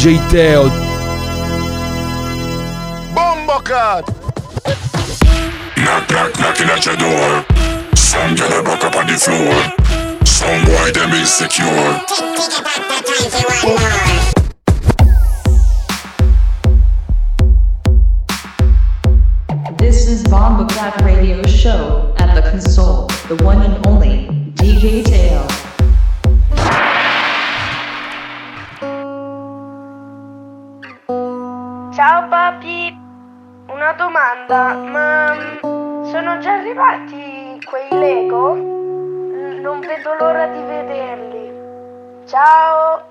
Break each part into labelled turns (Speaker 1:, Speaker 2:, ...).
Speaker 1: DJ Teo.
Speaker 2: Bombo cut!
Speaker 3: Knock, knock, knocking at your door. Some girl a buck up on the floor. Some boy them insecure.
Speaker 4: This is Bomba Cat Radio Show at the console, the one and only DJ Tail.
Speaker 5: Ciao papi, una domanda, ma sono già arrivati quei Lego? Non vedo l'ora di vederli. Ciao,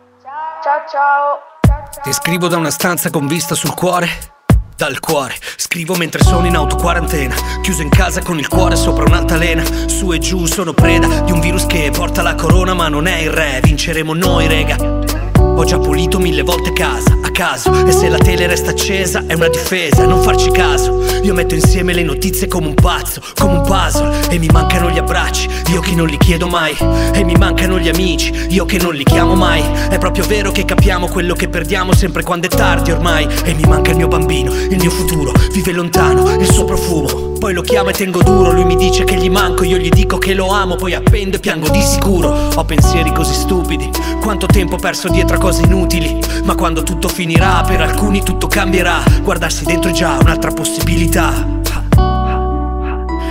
Speaker 5: ciao ciao.
Speaker 6: Ti scrivo da una stanza con vista sul cuore. Dal cuore, scrivo mentre sono in autoquarantena. Chiuso in casa con il cuore sopra un'altalena. Su e giù sono preda di un virus che porta la corona, ma non è il re. Vinceremo noi, rega. Ho già pulito mille volte casa, a caso. E se la tele resta accesa è una difesa, non farci caso. Io metto insieme le notizie come un pazzo, come un puzzle. E mi mancano gli abbracci, io che non li chiedo mai. E mi mancano gli amici, io che non li chiamo mai. È proprio vero che capiamo quello che perdiamo sempre quando è tardi ormai. E mi manca il mio bambino, il mio futuro, vive lontano, il suo profumo poi lo chiamo e tengo duro, lui mi dice che gli manco, io gli dico che lo amo, poi appendo e piango di sicuro. Ho pensieri così stupidi, quanto tempo perso dietro a cose inutili. Ma quando tutto finirà, per alcuni tutto cambierà. Guardarsi dentro è già un'altra possibilità.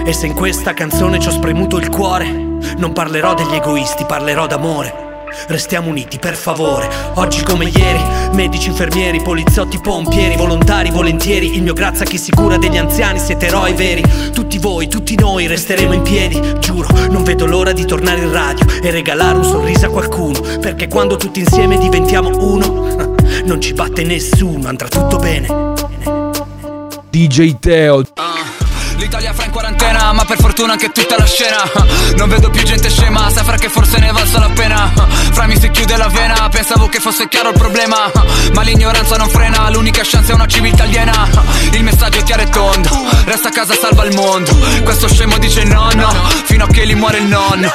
Speaker 6: E se in questa canzone ci ho spremuto il cuore, non parlerò degli egoisti, parlerò d'amore. Restiamo uniti, per favore. Oggi come ieri, medici, infermieri, poliziotti, pompieri, volontari, volentieri. Il mio grazie a chi si cura degli anziani, siete eroi veri. Tutti voi, tutti noi resteremo in piedi. Giuro, non vedo l'ora di tornare in radio e regalare un sorriso a qualcuno. Perché quando tutti insieme diventiamo uno, non ci batte nessuno, andrà tutto bene.
Speaker 1: DJ Teo.
Speaker 7: L'Italia fra in quarantena, ma per fortuna anche tutta la scena. Non vedo più gente scema, sai fra che forse ne valsa la pena. Fra mi si chiude la vena, pensavo che fosse chiaro il problema. Ma l'ignoranza non frena, l'unica chance è una civiltà aliena Il messaggio è chiaro e tondo, resta a casa salva il mondo. Questo scemo dice no no, fino a che gli muore il nonno.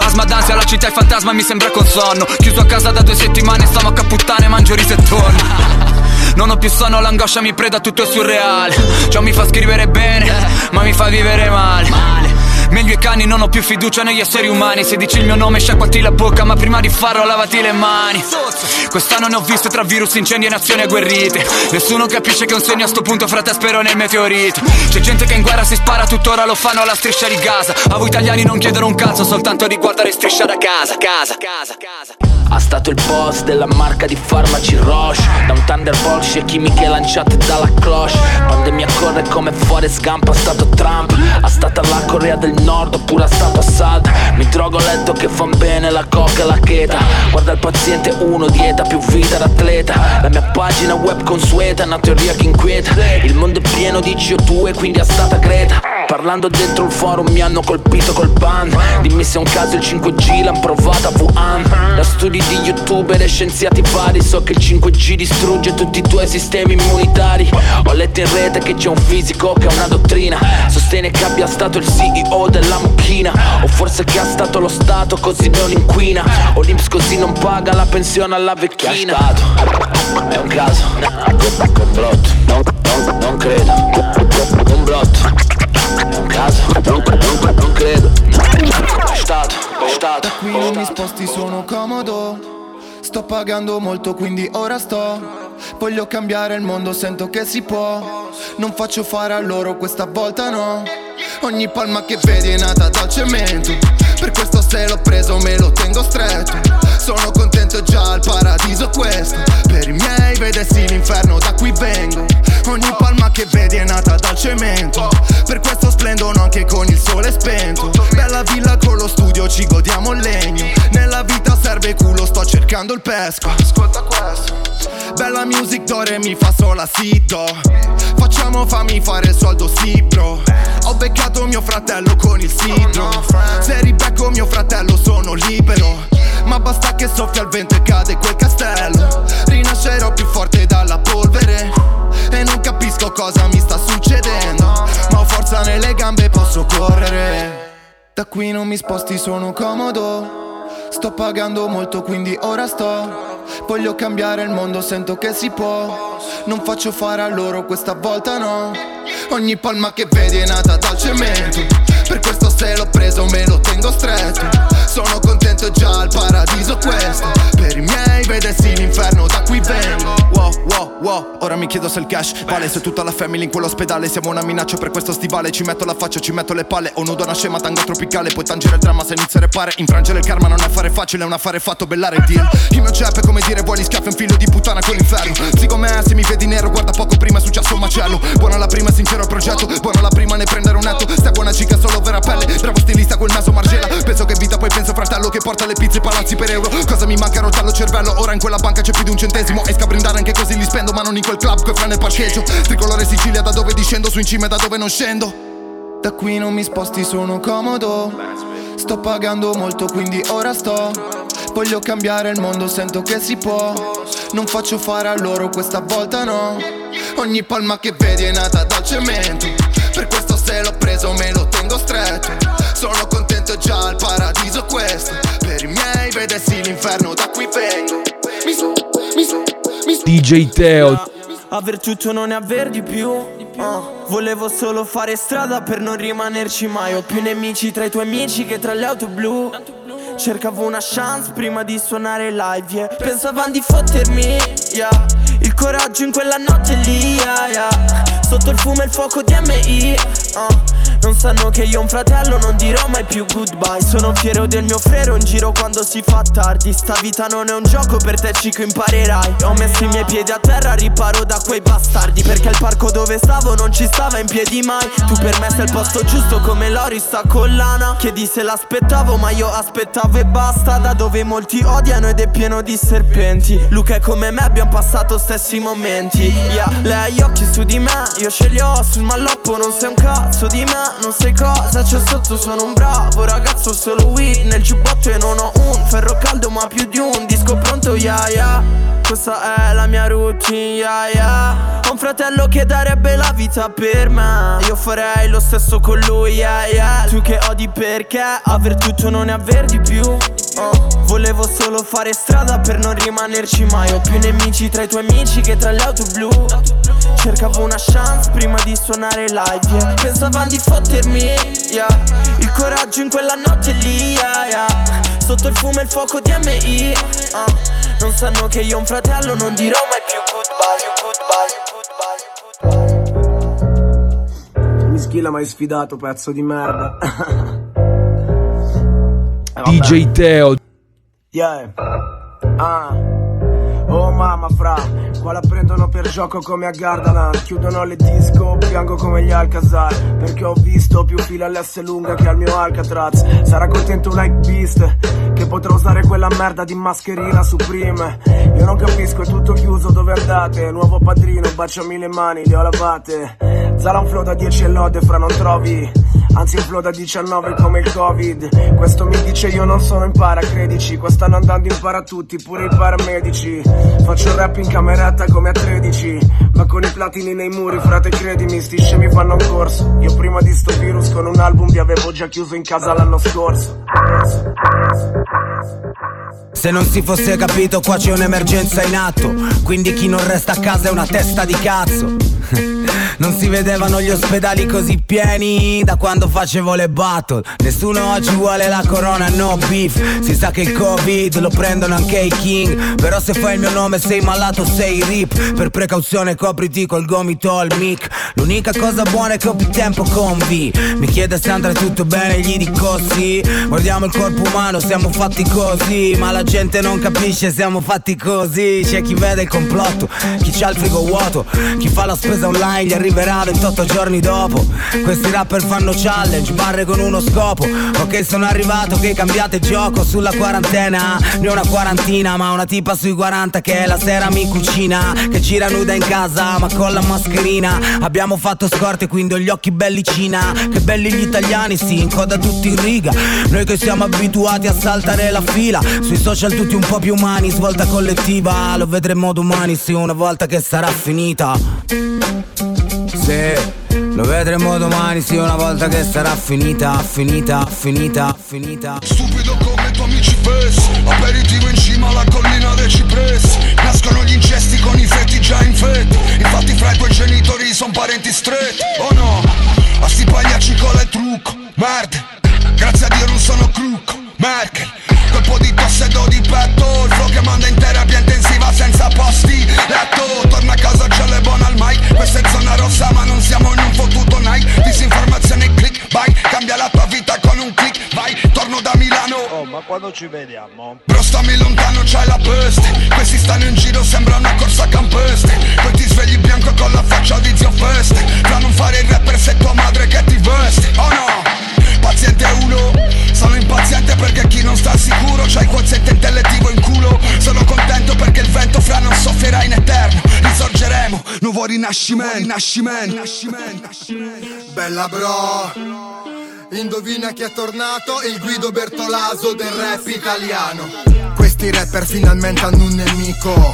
Speaker 7: Asma d'ansia, la città è fantasma, mi sembra con sonno. Chiuso a casa da due settimane, stomaco a puttane, mangio riso e tonno non ho più sonno, l'angoscia mi preda, tutto è surreale. Ciò mi fa scrivere bene, ma mi fa vivere male. Meglio i cani, non ho più fiducia negli esseri umani. Se dici il mio nome sciacquati la bocca Ma prima di farlo lavati le mani. Quest'anno ne ho viste tra virus, incendi e nazioni agguerrite. Nessuno capisce che un segno a sto punto frate spero nel meteorite. C'è gente che in guerra si spara, tuttora lo fanno alla striscia di Gaza. A voi italiani non chiedono un cazzo Soltanto di guardare striscia da casa, casa, casa, casa
Speaker 8: ha stato il boss della marca di farmaci Roche. Da un Thunderbolt c'è chimiche lanciate dalla cloche. Pandemia corre come Forrest Gump ha stato Trump. Ha stata la Corea del Nord oppure ha stato Assad. Mi drogo letto che fan bene la coca e la cheta. Guarda il paziente uno, dieta più vita d'atleta La mia pagina web consueta, una teoria che inquieta. Il mondo è pieno di CO2 quindi è stata Greta. Parlando dentro il forum mi hanno colpito col ban. Dimmi se è un caso il 5G l'han provata a Wuhan. Da studi di youtuber e scienziati vari So che il 5G distrugge tutti i tuoi sistemi immunitari. Ho letto in rete che c'è un fisico che ha una dottrina. Sostiene che abbia stato il CEO della mucchina O forse che ha stato lo Stato così non inquina. O l'Inps così non paga la pensione alla vecchina. Che stato? È un caso
Speaker 9: Sto pagando molto quindi ora sto. Voglio cambiare il mondo, sento che si può. Non faccio fare a loro questa volta no. Ogni palma che vedi è nata dal cemento. Per questo se l'ho preso me lo tengo stretto Sono contento già al paradiso questo. Per i miei vedessi l'inferno da cui vengo. Ogni palma che vedi è nata dal cemento. Per questo splendono anche con il sole spento. Bella villa con lo studio ci godiamo il legno. Nella vita serve culo sto cercando il pesco. Ascolta questo Bella music d'ore mi fa sola sì do Facciamo fammi fare soldo sì bro Ho beccato mio fratello con il sidro Se ribecco mio fratello sono libero. Ma basta che soffia il vento e cade quel castello. Rinascerò più forte dalla polvere. E non capisco cosa mi sta succedendo. Ma ho forza nelle gambe posso correre. Da qui non mi sposti sono comodo Sto pagando molto quindi ora sto Voglio cambiare il mondo, sento che si può. Non faccio fare a loro, questa volta no. Ogni palma che vedi è nata dal cemento. Per questo se l'ho preso me lo tengo stretto. Sono contento già al paradiso questo. Per i miei vedessi l'inferno da qui vengo. Wow, wow, wow. Ora mi chiedo se il cash vale. Se tutta la family in quell'ospedale siamo una minaccia per questo stivale. Ci metto la faccia, ci metto le palle. Ho nudo una scema, tango tropicale. Puoi tangere il dramma se inizia a repare. Infrangere il karma non è fare facile, è un affare fatto bellare il deal. Il mio rap è come dire vuoi schiaffi un figlio di puttana con l'inferno. Sì me, se mi vedi nero, guarda poco prima è successo un macello. Buona la prima, sincero progetto. Buona la prima, ne prendere un netto. Stai buona cica, solo vera pelle. Bravo stilista, quel naso margela. Penso che vita, poi penso fratello che porta le pizze e palazzi per euro. Cosa mi manca rotallo cervello? Ora in quella banca c'è più di un centesimo. Esca a brindare anche così li spendo, ma non in quel club che fra nel parcheggio. Tricolore Sicilia, da dove discendo, su in cima e da dove non scendo. Da qui non mi sposti, sono comodo. Sto pagando molto, quindi ora sto. Voglio cambiare il mondo, sento che si può. Non faccio fare a loro, questa volta no. Ogni palma che vedi è nata dal cemento. Se l'ho preso me lo tengo stretto. Sono contento già al paradiso questo. Per i miei vedessi l'inferno, da qui vengo. Mi su, mi su, mi su.
Speaker 10: DJ Teo.
Speaker 11: Aver tutto non è aver di più. Uh, volevo solo fare strada per non rimanerci mai. Ho più nemici tra i tuoi amici che tra le auto blu. Cercavo una chance prima di suonare live, yeah. Pensavano di fottermi, yeah. Il coraggio in quella notte lì, yeah, yeah. Sotto il fumo e il fuoco di MI, uh. Non sanno che io ho un fratello non dirò mai più goodbye. Sono fiero del mio frero in giro quando si fa tardi. Sta vita non è un gioco per te cico imparerai Ho messo i miei piedi a terra riparo da quei bastardi. Perché il parco dove stavo non ci stava in piedi mai. Tu per me sei il posto giusto come Lori sta collana. Chiedi se l'aspettavo ma io aspettavo e basta. Da dove molti odiano ed è pieno di serpenti. Luca è come me abbiamo passato stessi momenti. Yeah, lei ha gli occhi su di me Io ce li ho sul malloppo non sei un cazzo di me non sai cosa c'è sotto Sono un bravo ragazzo, solo weed nel giubbotto E non ho un ferro caldo ma più di un disco pronto, yeah yeah Questa è la mia routine, yeah yeah Ho un fratello che darebbe la vita per me Io farei lo stesso con lui, yeah yeah Tu che odi perché aver tutto non è aver di più uh. Volevo solo fare strada per non rimanerci mai Ho più nemici tra i tuoi amici che tra le auto blu Cercavo una chance prima di suonare live yeah. Pensavano di fottermi yeah. Il coraggio in quella notte lì yeah, yeah. Sotto il fumo e il fuoco di MI uh. Non sanno che io ho un fratello Non dirò mai più goodbye,
Speaker 12: goodbye, goodbye. Mi schilla mai sfidato pezzo di merda.
Speaker 10: DJ Teo.
Speaker 12: Yeah. Ah fra, qua la prendono per gioco come a Gardaland. Chiudono le disco, piango come gli Alcazar. Perché ho visto più fila all'S lunga che al mio Alcatraz. Sarà contento un hype beast Che potrò usare quella merda di mascherina Supreme. Io non capisco, è tutto chiuso, dove andate? Nuovo padrino, baciami le mani, le ho lavate. Zara un flow da 10 e lode, fra non trovi Anzi da 19 come il covid. Questo mi dice io non sono in para, credici Qua stanno andando in para tutti, pure i paramedici. Faccio rap in cameretta come a 13 Ma con i platini nei muri, frate credimi Sti scemi fanno un corso. Io prima di sto virus con un album vi avevo già chiuso in casa l'anno scorso
Speaker 13: se non si fosse capito qua c'è un'emergenza in atto. Quindi chi non resta a casa è una testa di cazzo. Non si vedevano gli ospedali così pieni da quando facevo le battle. Nessuno oggi vuole la corona, no beef. Si sa che il covid lo prendono anche i king. Però se fai il mio nome sei malato, sei rip. Per precauzione copriti col gomito al mic. L'unica cosa buona è che ho più tempo con V. Mi chiede se andrà tutto bene, gli dico sì. Guardiamo il corpo umano, siamo fatti così Ma la gente non capisce, siamo fatti così. C'è chi vede il complotto, chi c'ha il frigo vuoto Chi fa la spesa online, gli arriverà 28 giorni dopo. Questi rapper fanno challenge, barre con uno scopo. Ok sono arrivato che cambiate gioco. Sulla quarantena Ne ho una quarantina ma una tipa sui 40 che la sera mi cucina Che gira nuda in casa ma con la mascherina. Abbiamo fatto scorte quindi ho gli occhi belli cina. Che belli gli italiani sì, in coda tutti in riga. Noi che siamo abituati a saltare la fila Sui social tutti un po' più umani, svolta collettiva Lo vedremo domani sì, una volta che sarà finita. Sì, lo vedremo domani, sì, una volta che sarà finita, finita, finita, finita.
Speaker 14: Stupido come tu fatto amici fessi Aperitivo in cima alla collina dei cipressi Nascono gli incesti con i fetti già infetti. Infatti fra i tuoi genitori son parenti stretti Oh no, a sti pagliacci con il trucco Merda, grazie a Dio non sono crucco Merkel, colpo di tosse do di petto Il flow che manda in terapia intensiva senza posti Letto, torna a casa già le buone al mic. Questa è zona rossa ma non siamo in un fottuto night. Disinformazione click, vai, cambia la tua vita con un click Vai, torno da Milano.
Speaker 15: Oh, ma quando ci vediamo?
Speaker 14: Bro stammi lontano c'hai la peste. Questi stanno in giro sembra una corsa campeste. Poi ti svegli bianco con la faccia di zio feste. Fra non fare il rapper se tua madre che ti veste. Oh no Paziente uno. Sono impaziente perché chi non sta sicuro C'ha il quoziente intellettivo in culo. Sono contento perché il vento fra non soffierà in eterno. Risorgeremo, nuovo rinascimento. Rinascimento.
Speaker 9: Bella bro. Indovina chi è tornato? Il Guido Bertolaso del rap italiano. Questi rapper finalmente hanno un nemico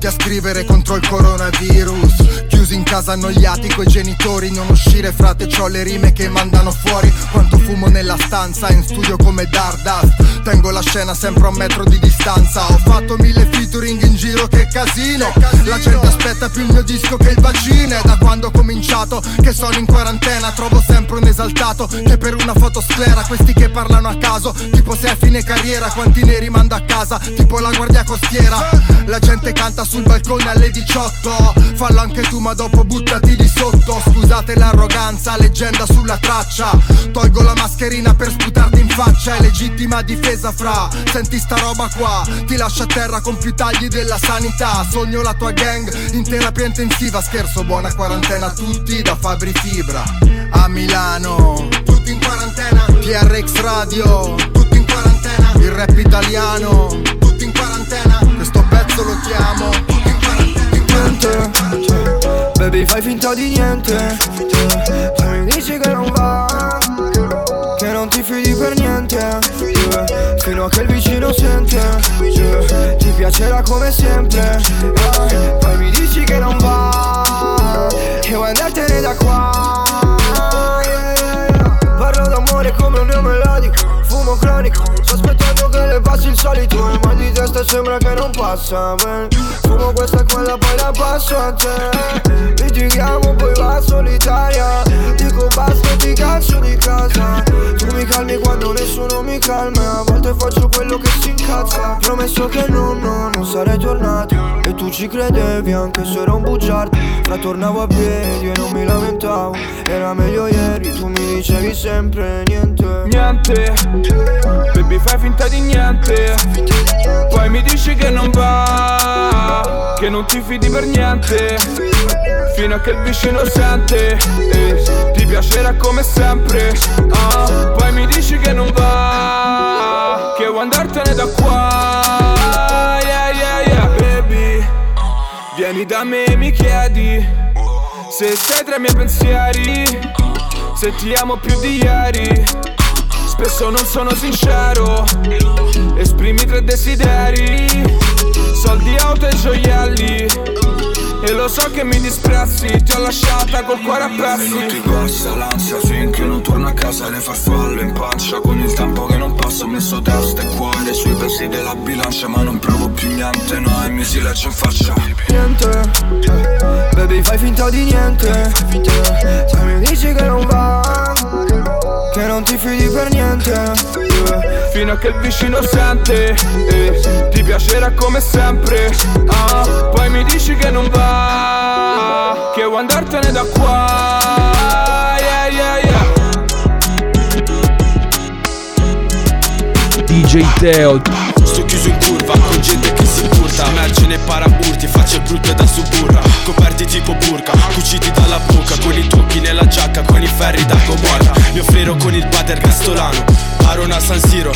Speaker 9: Tutti a scrivere contro il coronavirus. Chiusi in casa annoiati coi genitori Non uscire frate, c'ho le rime che mandano fuori. Quanto fumo nella stanza, in studio come Dardust Tengo la scena sempre a un metro di distanza. Ho fatto mille featuring in giro, che casino. La gente aspetta più il mio disco che il vaccino. È da quando ho cominciato che sono in quarantena Trovo sempre un esaltato che per una foto sclera Questi che parlano a caso, tipo se è fine carriera Quanti ne rimanda a casa, tipo la guardia costiera. La gente canta sul balcone alle 18 Fallo anche tu ma dopo buttati di sotto. Scusate l'arroganza, leggenda sulla traccia. Tolgo la mascherina per sputarti in faccia. È legittima difesa fra Senti sta roba qua. Ti lascia a terra con più tagli della sanità. Sogno la tua gang in terapia intensiva. Scherzo, buona quarantena a tutti da Fabri Fibra. A Milano. Tutti in quarantena. TRX Radio. Tutti in quarantena. Il rap italiano. Tutti in quarantena Pezzo lo chiamo
Speaker 16: niente Baby fai finta di niente Tu mi dici che non va Che non ti fidi per niente. Fino a che il vicino sente. Ti piacerà come sempre. Poi mi dici che non va Che vuoi andartene da qua. Parlo d'amore come un melodico Fumo cronico passi il solito Il mal di testa sembra che non passa man. Fumo questa e quella poi la passo a te. Litighiamo poi va solitaria. Dico basta ti cazzo di casa. Tu mi calmi quando nessuno mi calma. A volte faccio quello che si incazza. Promesso che no, no, non sarei tornato. E tu ci credevi anche se ero un bugiardo. Fra tornavo a piedi e non mi lamentavo. Era meglio ieri, tu mi dicevi sempre niente.
Speaker 1: Niente. Baby fai finta di niente. Poi mi dici che non va Che non ti fidi per niente. Fino a che il vicino sente. Eh, Ti piacerà come sempre. Ah, Poi mi dici che non va Che vuoi andartene da qua. Yeah yeah yeah baby. Vieni da me e mi chiedi Se sei tra i miei pensieri. Se ti amo più di ieri. Spesso non sono sincero. Esprimi tre desideri Soldi, auto e gioielli. E lo so che mi disprezzi Ti ho lasciata col cuore a pezzi.
Speaker 15: E ti passa l'ansia finché non torno a casa Le farfalle in pancia. Con il tempo che non passa Ho messo testa e cuore sui pesi della bilancia Ma non provo più niente, no, e mi si legge in faccia.
Speaker 16: Niente. Baby fai finta di niente. Se mi dici che non va Che non ti fidi per niente yeah.
Speaker 1: Fino a che il vicino sente eh, Ti piacerà come sempre ah, Poi mi dici che non va Che vuoi andartene da qua Yeah yeah yeah.
Speaker 10: DJ Teo.
Speaker 17: Sto chiuso in curva con gente che si curta Margine paraurti, facce brutte da suburra. Coperti tipo burka, cuciti dalla buca Con i tocchi nella giacca, con i ferri da gomorra Mi offriro con il pater gastolano Arona San Siro.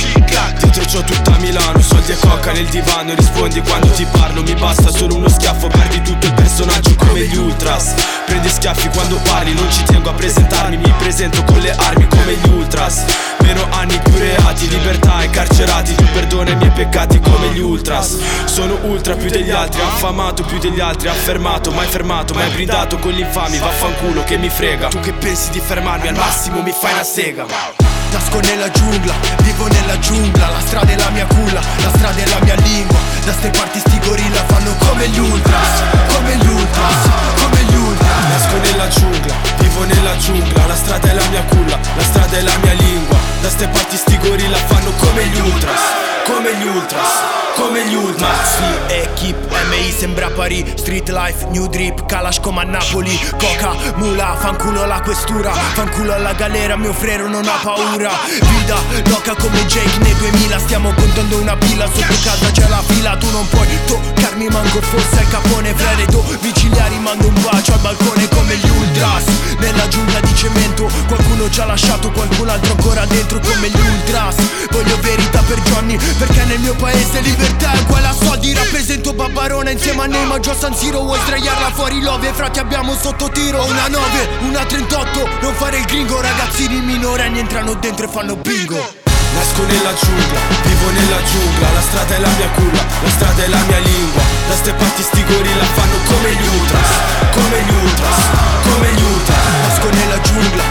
Speaker 17: Dietro c'ho tutta Milano Soldi e coca nel divano. Rispondi quando ti parlo Mi basta solo uno schiaffo Perdi tutto il personaggio come gli ultras. Prendi schiaffi quando parli Non ci tengo a presentarmi Mi presento con le armi come gli ultras Meno anni più reati Libertà e carcerati. Tu perdona i miei peccati come gli ultras. Sono ultra più degli altri Affamato più degli altri Affermato, mai fermato Mai brindato con gli infami. Vaffanculo che mi frega. Tu che pensi di fermarmi Al massimo mi fai una sega
Speaker 18: Nasco nella giungla, vivo nella giungla La strada è la mia culla, la strada è la mia lingua. Da ste parti sti gorilla fanno come gli ultras Come gli ultras, come gli ultras.
Speaker 17: Nasco nella giungla, vivo nella giungla La strada è la mia culla, la strada è la mia lingua. Da ste parti sti gorilla fanno come gli ultras Come gli ultras come gli ultras.
Speaker 18: Maxi, Ekip, MI sembra Pari Street life, new drip, Kalash come a Napoli. Coca, mula, fanculo alla questura. Fanculo alla galera, mio frero non ha paura. Vida, loca come Jake nei 2000 Stiamo contando una pila, sotto casa c'è la fila Tu non puoi toccarmi, manco fosse il capone Frere, do viciliari, mando un bacio al balcone come gli ultras. Nella giungla di cemento, qualcuno ci ha lasciato Qualcun altro ancora dentro come gli ultras. Voglio verità per Johnny, perché nel mio paese libertà è uguale a soldi Rappresento Babbarona insieme a Neymar già San Siro Vuoi sdraiarla fuori love, frati abbiamo sotto tiro Una 9, una 38, non fare il gringo Ragazzini minorenni entrano dentro e fanno bingo.
Speaker 17: Nasco nella giungla, vivo nella giungla La strada è la mia culla, la strada è la mia lingua. Da ste parti sti gorilla fanno come gli ultras Come gli ultras, come gli ultras.
Speaker 18: Nasco nella giungla,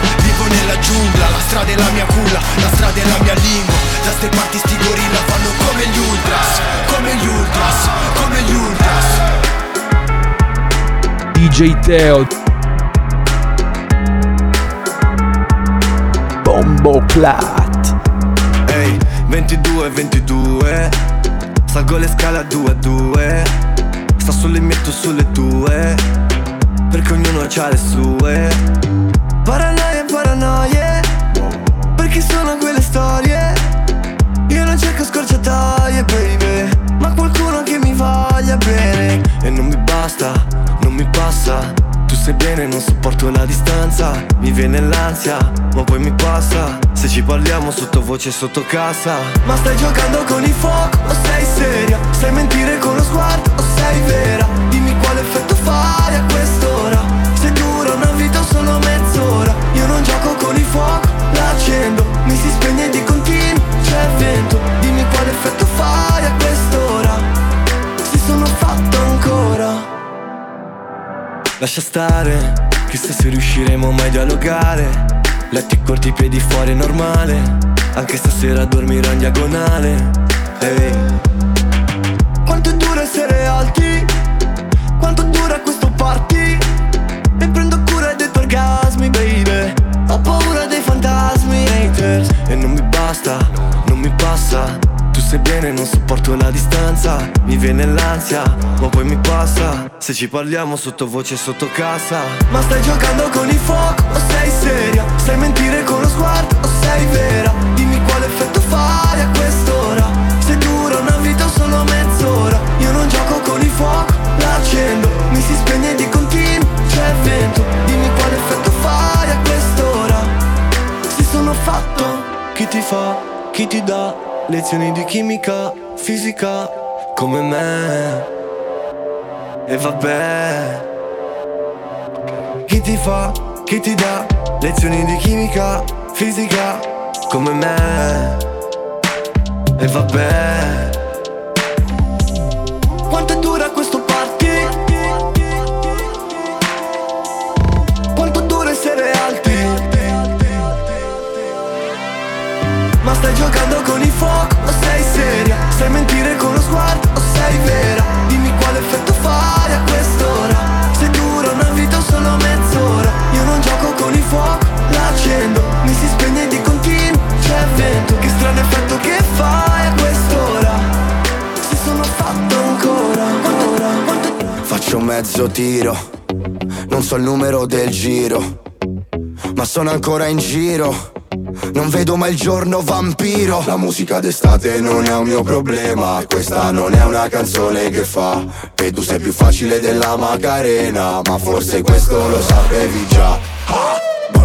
Speaker 18: nella giungla La strada è la mia culla, la strada è la mia lingua. Da ste parti sti gorilla fanno come gli ultras Come gli ultras, come gli ultras.
Speaker 10: DJ Teo. Bombo Clat
Speaker 19: Ehi, 22, 22 Salgo le scale a 2 a 2 Sta sulle mie, tu sulle tue. Perché ognuno ha le sue Paranoie, Perché sono quelle storie. Io non cerco scorciatoie, baby Ma qualcuno che mi voglia bene. E non mi basta, non mi passa. Tu sai bene, non sopporto la distanza. Mi viene l'ansia, ma poi mi passa. Se ci parliamo sottovoce sotto casa Ma stai giocando con il fuoco o sei seria? Sai mentire con lo sguardo o sei vera? Dimmi quale effetto fai a quest'ora Se dura una vita o solo mezz'ora. Io non gioco con il fuoco, l'accendo Mi si spegne di continuo, c'è vento. Dimmi quale effetto fai a quest'ora Se sono fatto ancora. Lascia stare, chissà se riusciremo mai a dialogare. Letti corti, piedi fuori è normale Anche stasera dormirò in diagonale. Ehi. Quanto dura essere alti? Quanto dura questo party? Ho paura dei fantasmi, haters E non mi basta, non mi passa. Tu sai bene, non sopporto la distanza. Mi viene l'ansia, ma poi mi passa. Se ci parliamo sottovoce sotto casa. Ma stai giocando con il fuoco o sei seria? Sai mentire con lo sguardo o sei vera? Dimmi quale effetto fai a quest'ora. Se dura una vita o solo mezz'ora? Io non gioco con il fuoco, l'accendo. Mi si spegne di continuo, c'è vento. Dimmi quale fatto, chi ti fa, chi ti dà Lezioni di chimica, fisica, come me. E vabbè. Chi ti fa, chi ti dà Lezioni di chimica, fisica, come me. E vabbè
Speaker 20: Faccio mezzo tiro. Non so il numero del giro Ma sono ancora in giro. Non vedo mai il giorno vampiro.
Speaker 21: La musica d'estate non è un mio problema. Questa non è una canzone che fa. E tu sei più facile della Macarena Ma forse questo lo sapevi già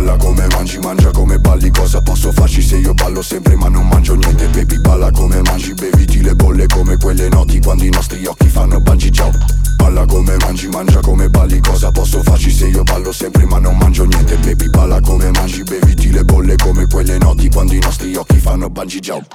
Speaker 22: Balla come mangi, mangia come balli Cosa posso farci se io ballo sempre ma non mangio niente? Baby balla come mangi, beviti le bolle come quelle noti Quando i nostri occhi fanno bungee jump Balla come mangi, mangia come balli Cosa posso farci se io ballo sempre ma non mangio niente? Baby balla come mangi, beviti le bolle come quelle noti Quando i nostri occhi fanno bungee jump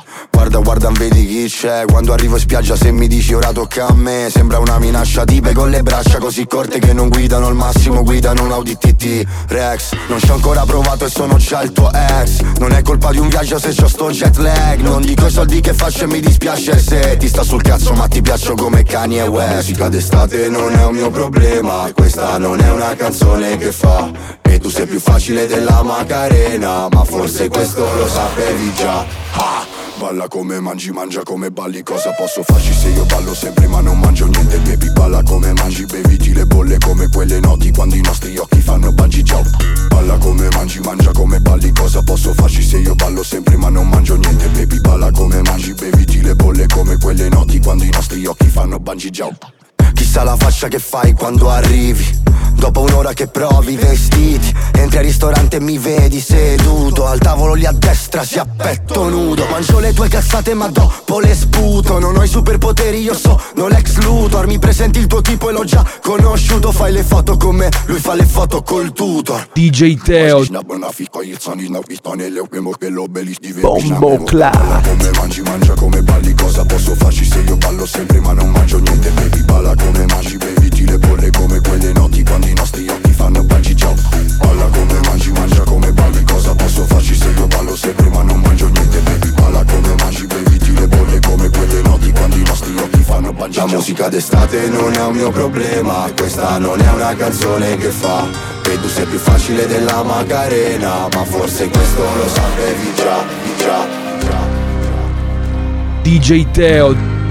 Speaker 22: Guarda, guarda, vedi chi c'è. Quando arrivo in spiaggia se mi dici ora tocca a me. Sembra una minaccia tipe con le braccia così corte che non guidano Al massimo guidano un Audi TT Rex. Non ci ho ancora provato e sono già il tuo ex. Non è colpa di un viaggio se c'ho sto jet lag. Non dico i soldi che faccio e mi dispiace se Ti sta sul cazzo ma ti piaccio come cani e West Musica d'estate non è un mio problema. Questa non è una canzone che fa. E tu sei più facile della Macarena Ma forse questo lo sapevi già. Ha!
Speaker 14: Balla come mangi, mangia come balli Cosa posso farci se io ballo sempre ma non mangio niente? Baby balla come mangi, beviti le bolle come quelle noti Quando i nostri occhi fanno bungee jump Balla come mangi, mangia come balli Cosa posso farci se io ballo sempre ma non mangio niente? Baby balla come mangi, beviti le bolle come quelle noti Quando i nostri occhi fanno bungee jump
Speaker 22: Chissà la faccia che fai quando arrivi. Dopo un'ora che provi i vestiti Entri al ristorante e mi vedi seduto. Al tavolo lì a destra si a petto nudo. Mangio le tue cazzate ma dopo le sputo. Non ho i superpoteri, io sono l'ex Luthor. Mi presenti il tuo tipo e l'ho già conosciuto. Fai le foto con me, lui fa le foto col tutor.
Speaker 10: DJ Teo. Bombo
Speaker 14: Balla come mangi, mangia come balli Cosa posso farci se io ballo sempre ma non mangio niente Baby balla come mangi, beviti le bolle come quelle noti Quando i nostri occhi fanno bungee jump Balla come mangi, mangia come balli Cosa posso farci se io ballo sempre ma non mangio niente Baby? Balla come mangi, beviti le bolle come quelle noti Quando i nostri occhi fanno jump
Speaker 22: La musica d'estate non è un mio problema Questa non è una canzone che fa. E tu sei più facile della Macarena Ma forse questo lo sapevi già, già
Speaker 10: DJ Teo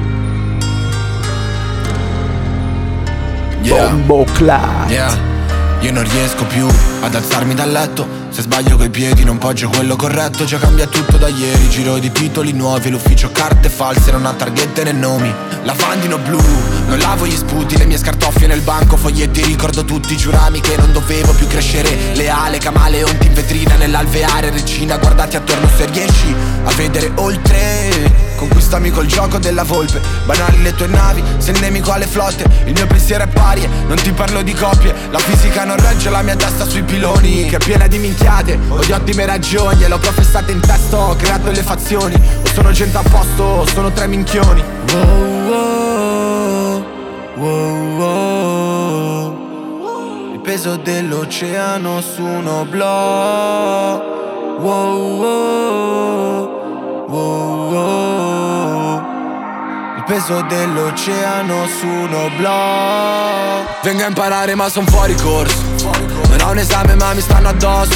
Speaker 23: Yeah.
Speaker 10: Bombo Clat.
Speaker 23: Yeah. Io non riesco più ad alzarmi dal letto. Se sbaglio coi piedi non poggio quello corretto. Già cambia tutto da ieri. Giro di titoli nuovi L'ufficio carte false non ha targhette né nomi. Lavandino blu Non lavo gli sputi Le mie scartoffie nel banco. Foglietti ricordo tutti Giurami che non dovevo più crescere. Leale camaleonti in vetrina Nell'alveare regina Guardati attorno se riesci a vedere oltre Conquistami col gioco della volpe. Banali le tue navi, sei nemico alle flotte. Il mio pensiero è pari, non ti parlo di coppie La fisica non regge la mia testa sui piloni Che è piena di minchiate, ho di ottime ragioni E l'ho professata in testa, ho creato le fazioni O sono gente a posto, o sono tre minchioni. Wow, wow, wow, wow. Il peso dell'oceano su uno blog Wow, wow, wow, wow. Il peso dell'oceano su uno blog Vengo a imparare ma son fuori corso. Non ho un esame ma mi stanno addosso.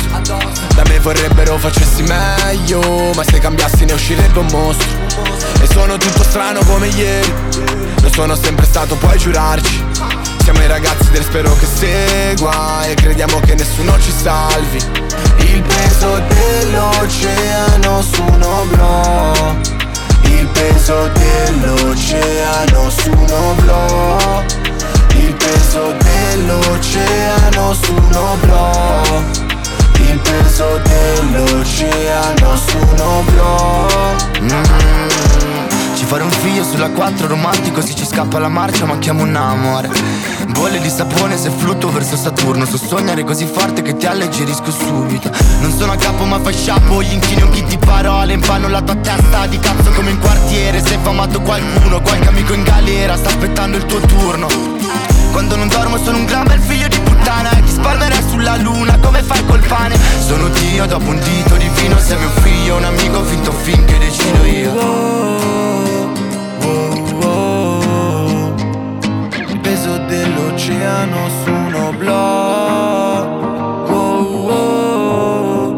Speaker 23: Da me vorrebbero facessi meglio Ma se cambiassi ne uscirebbe un mostro. E sono tutto strano come ieri. Lo sono sempre stato puoi giurarci. Siamo i ragazzi del spero che segua E crediamo che nessuno ci salvi. Il peso dell'oceano su uno blog il peso dell'oceano su un oblò Il peso dell'oceano su un oblò Il peso dell'oceano su un oblò
Speaker 13: Ci fare un figlio sulla 4 romantico Se ci scappa la marcia manchiamo un amore. Bolle di sapone se flutto verso Saturno So sognare così forte che ti alleggerisco subito. Non sono a capo ma fai sciapo Gli inchini un kit di parole Infanno la tua testa di cazzo come in quartiere. Se fa amato qualcuno Qualche amico in galera Sta aspettando il tuo turno. Quando non dormo sono un gran bel figlio di puttana E ti spalmerei sulla luna come fai col pane? Sono Dio dopo un dito di vino Sei mio figlio, un amico finto finché decido io
Speaker 23: dell'oceano su uno blog Wow, wow,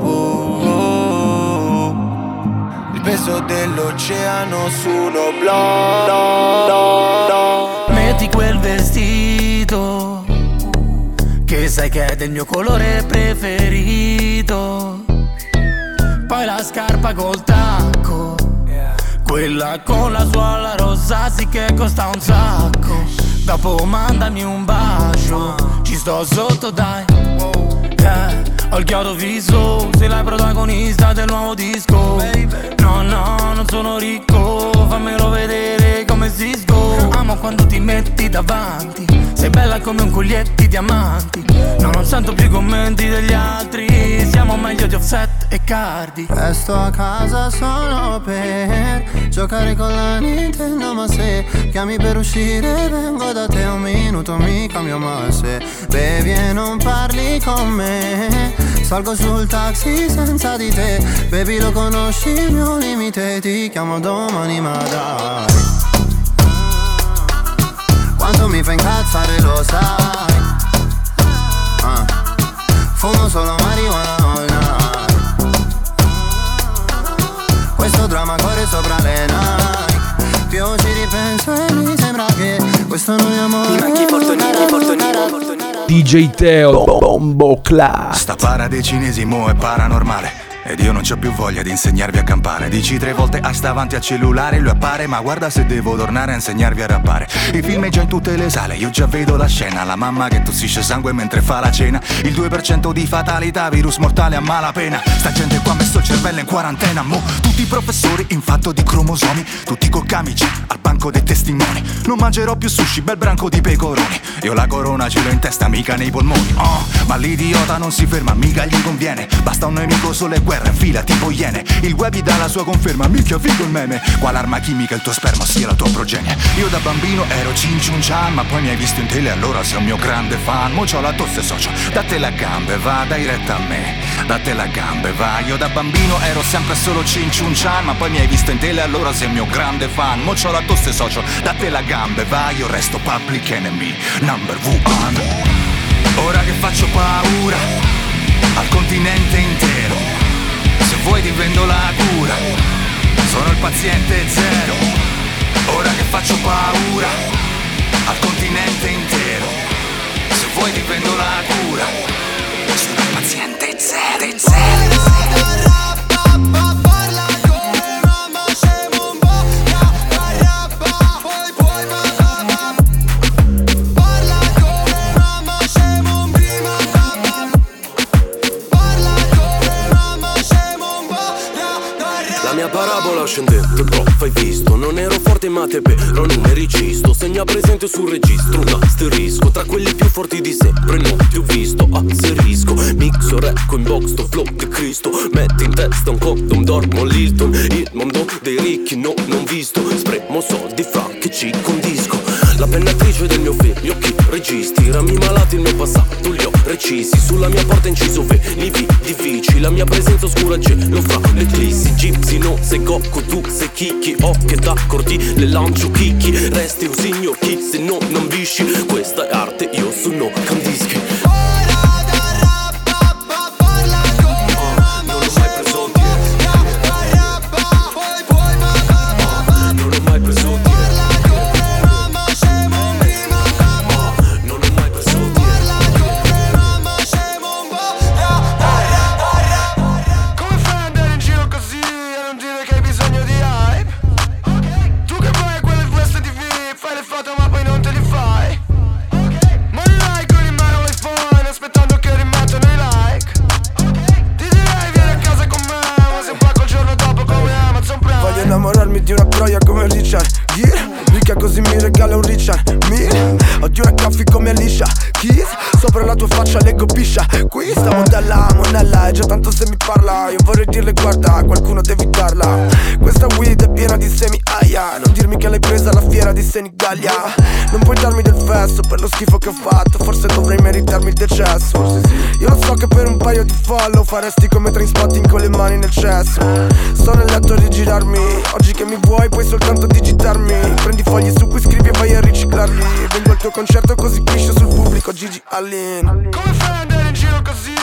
Speaker 23: wow, wow. Il peso dell'oceano su uno blog
Speaker 2: Metti quel vestito Che sai che è del mio colore preferito. Poi la scarpa col tacco Quella con la suola rossa sì che costa un sacco Dopo mandami un bacio. Ci sto sotto dai. Eh, Ho il chiodo fisso Sei la protagonista del nuovo disco. No no non sono ricco. Fammelo vedere come si sgo Amo quando ti metti davanti. Sei bella come un coglietti diamanti. No non sento più i commenti degli altri. Siamo meglio di offset e cardi.
Speaker 24: Resto a casa solo per giocare con la Nintendo Ma se chiami per uscire vengo da te un minuto mi cambio ma se bevi e non parli con me Salgo sul taxi senza di te. Baby lo conosci il mio limite Ti chiamo domani ma dai Quanto mi fa incazzare lo sai. Ah. Fumo solo marijuana all night Questo dramma corre sopra le Nike. Più ci ripenso e mi sembra che questo non è amore. Mi manchi portonino, portonino,
Speaker 10: DJ Teo Bombo Class.
Speaker 15: Sta para dei cinesi mo è paranormale ed io non c'ho più voglia di insegnarvi a campare. Dici tre volte a sta avanti al cellulare Lui appare. Ma guarda se devo tornare a insegnarvi a rappare. Il film è già in tutte le sale Io già vedo la scena. La mamma che tossisce sangue mentre fa la cena. Il 2% di fatalità Virus mortale a malapena. Sta gente qua ha messo il cervello in quarantena. Mo tutti i professori in fatto di cromosomi. Tutti col camici al banco dei testimoni. Non mangerò più sushi Bel branco di pecoroni. Io la corona ce l'ho in testa mica nei polmoni. Oh ma l'idiota non si ferma Mica gli conviene. Basta un nemico solo e guerra in fila tipo iene Il web dà la sua conferma, mica figo il meme. Qual arma chimica il tuo sperma sia la tua progenie. Io da bambino ero Cin Ciun Chan Ma poi mi hai visto in tele allora sei un mio grande fan. Mo c'ho la tosse socio, date la gambe va, dai retta a me. Date la gambe va, io da bambino ero sempre solo Cin Ciun Chan Ma poi mi hai visto in tele allora sei un mio grande fan. Mo c'ho la tosse socio, date la gambe va. Io resto public enemy, number one. Ora che faccio paura al continente intero vuoi ti vendo la cura. Sono il paziente zero Ora che faccio paura Al continente intero. Se vuoi ti vendo la cura. Sono il paziente zero, zero.
Speaker 25: Parabola scendente, prof, hai visto. Non ero forte ma te però numericisto Segna presente sul registro un asterisco. Tra quelli più forti di sempre non ti ho visto Asserisco, mixo, recco in box, sto flow di Cristo. Metti in testa un condom, dormo l'Hilton Il mondo dei ricchi no, non visto. Spremo soldi fra che ci condisco La pennatrice del mio film, gli occhi registi Rami malati il mio passato, li ho recisi. Sulla mia porta inciso venivi difficili. La mia presenza oscura gelo fra le clissi Gypsy no, sei Goku, tu sei Kiki Occhi ed accordi, le lancio chicchi. Resti un signor chi se no non visci. Questa è
Speaker 26: follow Faresti come trainspotting con le mani nel cesso. Sto nel letto a rigirarmi Oggi che mi vuoi puoi soltanto digitarmi. Prendi fogli su cui scrivi e vai a riciclarli. Vengo al tuo concerto così piscio sul pubblico Gigi Allin.
Speaker 9: Come fai ad andare in giro così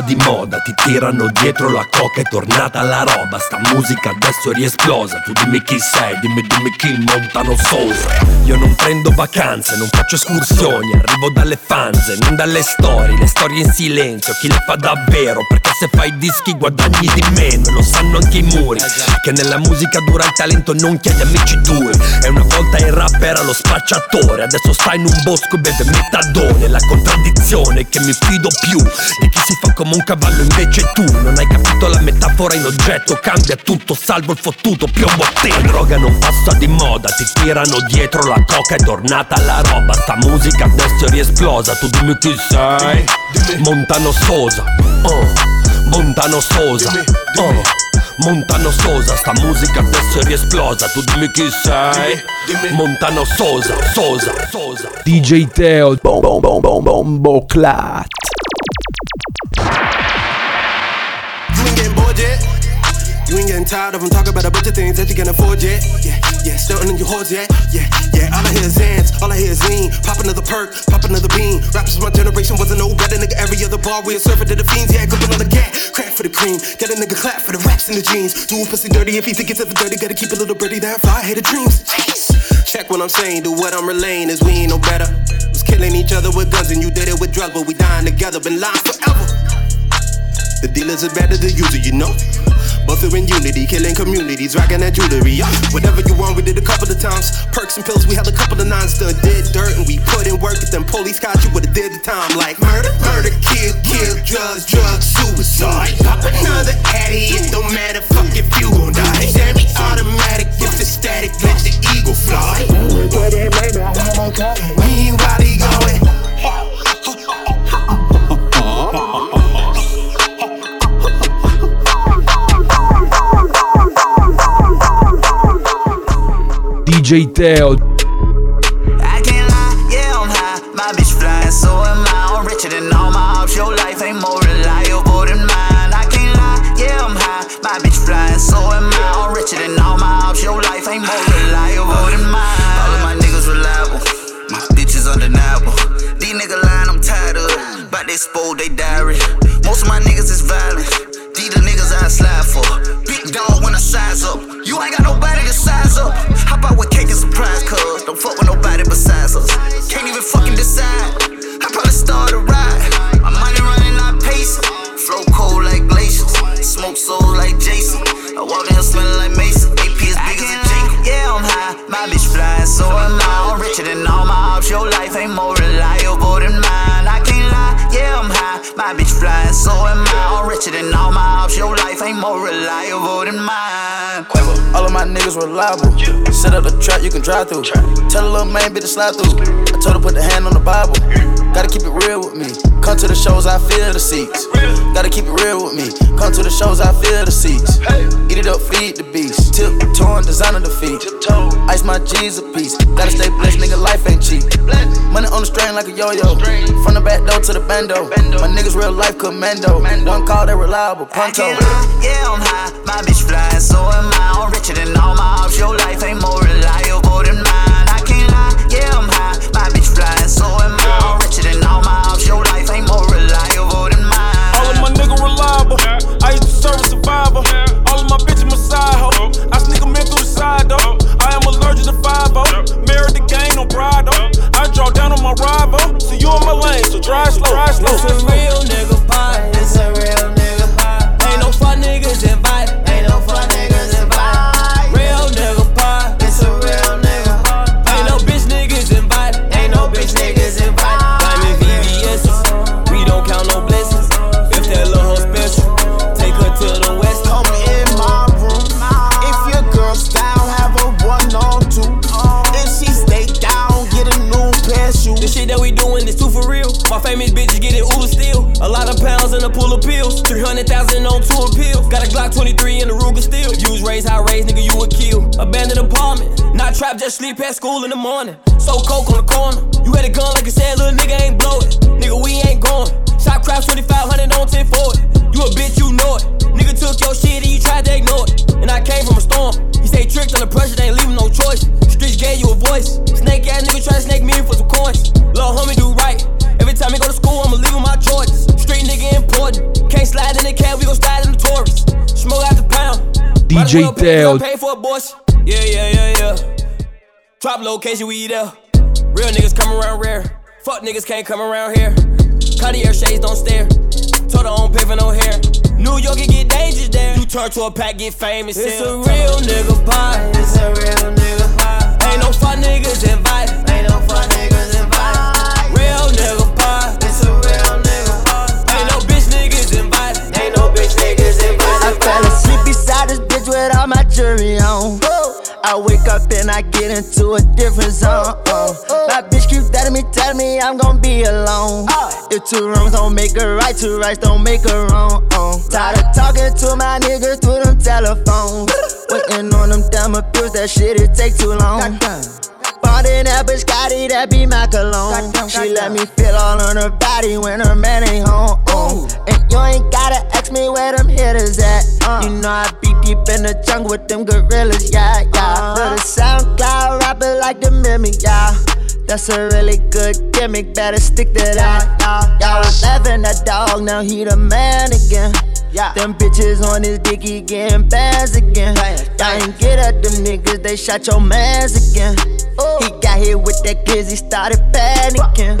Speaker 27: passa di moda, ti tirano dietro la coca è tornata la roba Sta musica adesso è riesplosa, tu dimmi chi sei, dimmi dimmi chi montano Sousa Io non prendo vacanze, non faccio escursioni, arrivo dalle fanze, non dalle storie Le storie in silenzio, chi le fa davvero, se fai dischi guadagni di meno lo sanno anche i muri, che nella musica dura il talento non agli amici duri E una volta il rap era lo spacciatore, adesso sta in un bosco e beve metadone. La contraddizione che mi fido più di chi si fa come un cavallo invece tu Non hai capito la metafora in oggetto. Cambia tutto salvo il fottuto piombo a te. La droga non passa di moda Ti tirano dietro la coca è tornata la roba. Sta musica adesso è riesplosa Tu dimmi chi sei. Montano Sosa oh. Montano Sosa oh. Montano Sosa, sta musica adesso è riesplosa Tu dimmi chi sei Montano Sosa, Sosa, Sosa
Speaker 10: DJ Teo Bom bom bom bom bombo clat
Speaker 28: You ain't getting bored yet. You ain't getting tired of them talking about a bunch of things that you can afford yet. Yeah, yeah, stunting in your hoes yeah, Yeah, yeah, all I hear is Zans, all I hear is lean. Pop another perk, pop another bean. Rappers my generation wasn't no better, nigga. Every other bar we a surfer to the fiends. Yeah, gripping on the gat, crack for the cream. Get a nigga clap for the raps in the jeans. Doing pussy dirty if he think it's ever dirty. Gotta keep a little birdie that fly, hate the dreams. Jeez. Check what I'm saying, do what I'm relaying is we ain't no better. Was killing each other with guns and you did it with drugs, but we dying together, been lying forever. The dealers are better than user, you know. In unity, killing communities, rocking that jewelry. Whatever you want, we did a couple of times. Perks and pills, we had a couple of nines done. Did dirt and we put in work. If them police caught you, would've did the time. Like murder, murder, kill, kill, drugs, drugs, suicide. Pop another addy, it don't matter, fuck if you gon' die. Semi-automatic, if it's static, let the eagle fly. Meanwhile, he going.
Speaker 10: DJ Teo
Speaker 29: I can't lie, yeah, I'm high. My bitch flying, so am I. I'm richer than all my ops. Your life ain't more reliable than mine. I can't lie, yeah, I'm high. My bitch flying, so am I. I'm richer than all my ops. Your life ain't more reliable than mine. All of my niggas reliable. My bitches undeniable. These niggas lying, I'm tired of. But they spoiled they diary. Most of my niggas is violent. Slide for. Big dog when I size up. You ain't got nobody to size up. Hop out with cake and surprise, cuz. Don't fuck with nobody besides us. Can't even fucking decide. I probably start a ride. My money running, not pacing. Flow cold like glaciers. Smoke souls like Jason. I walk in here smelling like Mason. AP is big as a Jacob. Yeah, I'm high. My bitch flying, so am I. I'm richer than all my ops. Your life ain't more reliable than mine. I can't lie. Yeah, I'm high. My bitch flying, so am I. more reliable than mine.
Speaker 30: My niggas reliable. Set up the trap you can drive through. Tell a little man, bitch, to slide through. I told her put the hand on the Bible. Gotta keep it real with me. Come to the shows, I feel the seats. Gotta keep it real with me. Come to the shows, I feel the seats. Eat it up, feed the beast. Tip torn, designer the feet. Ice my G's a piece. Gotta stay blessed, nigga, life ain't cheap. Money on the string like a yo-yo. From the back door to the bando. My niggas real life commando. One call, they reliable. Pronto.
Speaker 29: Yeah, I'm high. My bitch flying, so am I. I'm richer than all my ops. Your life ain't more reliable than mine. I can't lie. Yeah, I'm high. My bitch flying, so am I. I'm richer than all my ops. Your life ain't more reliable than mine.
Speaker 1: All of my niggas reliable. I used to serve a survivor. All of my bitches my side hoe. I sneak 'em in through the side door. I am allergic to 5 Married the gang, no pride I draw down on my rival. So you in my lane, so drive slow, drive slow.
Speaker 2: It's a real nigga pie. It's a real nigga pie. Ain't no fun niggas invited. Pool of pills. 300,000 on two appeals. Got a Glock 23 and a Ruger still. Use raise, high raise, nigga,
Speaker 11: you would kill. Abandoned apartment, not trap, just sleep at school in the morning. So coke on the corner. You had a gun like I said, little nigga ain't blow it. Nigga, we ain't going. Shot crap 2500 on 1040. You a bitch, you know it. Nigga took your shit and you tried to ignore it. And I came from a storm. He say tricked under pressure,
Speaker 10: DJ Teo.
Speaker 11: Pay for it, boys. Yeah, yeah, yeah, yeah. Drop location, we there. Real niggas come around rare. Fuck niggas can't come around here. Cartier shades don't stare. Told her don't pay for no hair. New York can get dangerous there. You turn to a pack, get famous. It's a real nigga pie. It's a real nigga pie. Ain't no fun niggas invited. Ain't no fun niggas invited. Real nigga pie. It's a real nigga pie. Ain't no bitch niggas invited. Ain't no bitch niggas invited.
Speaker 31: I fell asleep beside this bitch with all my jewelry on. I wake up and I get into a different zone. My bitch keep telling me, telling me I'm gon' be alone. If two wrongs don't make a right, two rights don't make a wrong. Uh. Tired of talking to my niggas through them telephones. Waiting on them damn appeals, that shit it take too long. Bonding that bitch Scotty, that be my cologne. She let me feel all on her body when her man ain't home. Uh, and you ain't gotta ask me where them hitters at. Uh. You know I be deep in the jungle with them gorillas, yeah, yeah. Uh-huh. Little SoundCloud rapper like the mimic, yeah. That's a really good gimmick, better stick to that. Yeah, yeah. was laughing at dog, now he the man again. Yeah. Them bitches on his dick, he getting bands again. I ain't get at them niggas, they shot your mans again. He got hit with that kids, he started panicking.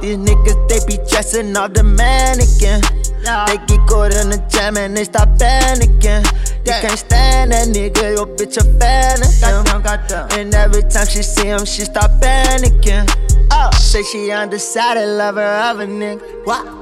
Speaker 31: These niggas, they be dressing off the mannequin. They get caught in the jam and they stop panicking. You can't stand that nigga, your bitch a fan of him. And every time she see him, she start panicking. Oh, say she undecided, lover of a nigga. What?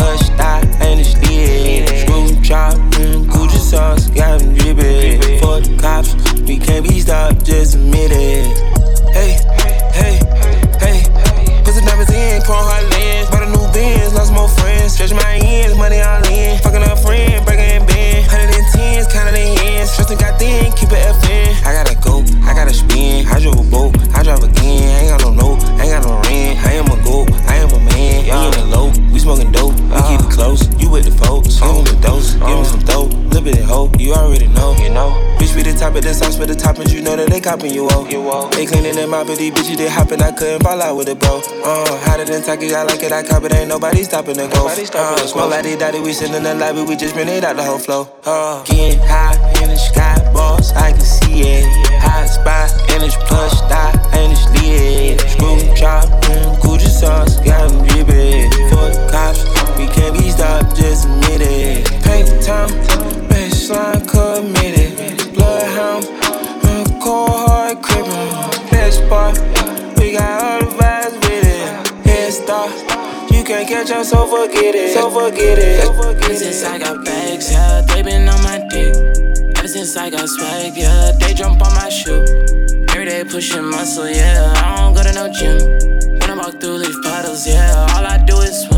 Speaker 32: For the cops, we can't be stopped, just admit it. Hey, hey, hey. Put the diamonds in, chrome hard lens. Bought a new Benz, lost more friends. Stretch my ends, money all in. Fucking a friend, breaking bend. 110s, counting the ends. Stressing got thin, keep it FN. I gotta go, I gotta spin. I drove a boat, I drive again. Ain't got no I ain't got no rent. I am a goat, I am a man. We in the low, we smoking dope. We keep it close, you with the folks. Give Little bit of hope, you already know. You know. Bitch, be the top of the sauce for the toppings, you know that they copping you off. You off. They cleaning them out, but these bitches they hopping. I couldn't fall out with it, bro. Uh, hotter than Taki, I like it, I cop it. Ain't nobody stopping the go. Uh, smoke like they daddy, we sitting in the lobby, we just rented out the whole flow. Uh, getting high in the sky, boss, I can see it. Hot spot in this plush thigh, and it's lit. Screw drop, mm, Gucci sauce, got them dripping. For the cops, we can't be stopped, just admit it. Paper time, baseline committed. Bloodhound, cold hard crippin'. Best part, we got all the vibes with it. Head start, you can't catch us, so forget it. So forget it. So forget
Speaker 33: Ever since I got bags, yeah, they been on my dick. Ever since I got swag, yeah, they jump on my shoe. Every day pushing muscle, yeah, I don't go to no gym. When I walk through leaf puddles, yeah, all I do is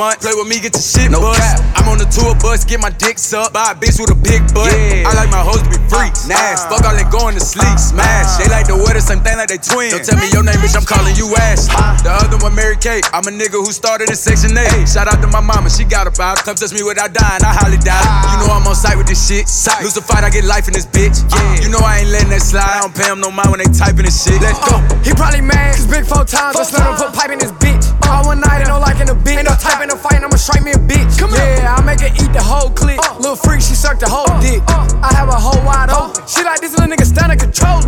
Speaker 34: month. Play with me, get your shit no bust. Cap. I'm on the tour bus, get my dick sucked by a bitch with a big butt. Yeah. I like my hoes to be free, uh, nasty. Uh, Fuck all that going to sleep, smash. They like the weather, same thing like they twins. Don't tell me your name, bitch, I'm calling you Ashley. The other one, Mary Kate. I'm a nigga who started in Section 8. Shout out to my mama, she got a it. Come touch me without dying, I highly doubt it. You know I'm on site with this shit. Sight. Lose a fight, I get life in this bitch. Yeah. You know I ain't letting that slide. I don't pay him no mind when they typing this shit. Let's go.
Speaker 35: Uh, he probably mad, cause big four times. I let him put pipe in his bitch. All one night, ain't no liking a bitch. Ain't no type in a fight, I'ma strike me a bitch. Come yeah, I make her eat the whole clip. Uh, Little freak, she sucked the whole uh, dick. Uh, I have a whole wide open. She like this little nigga stand control.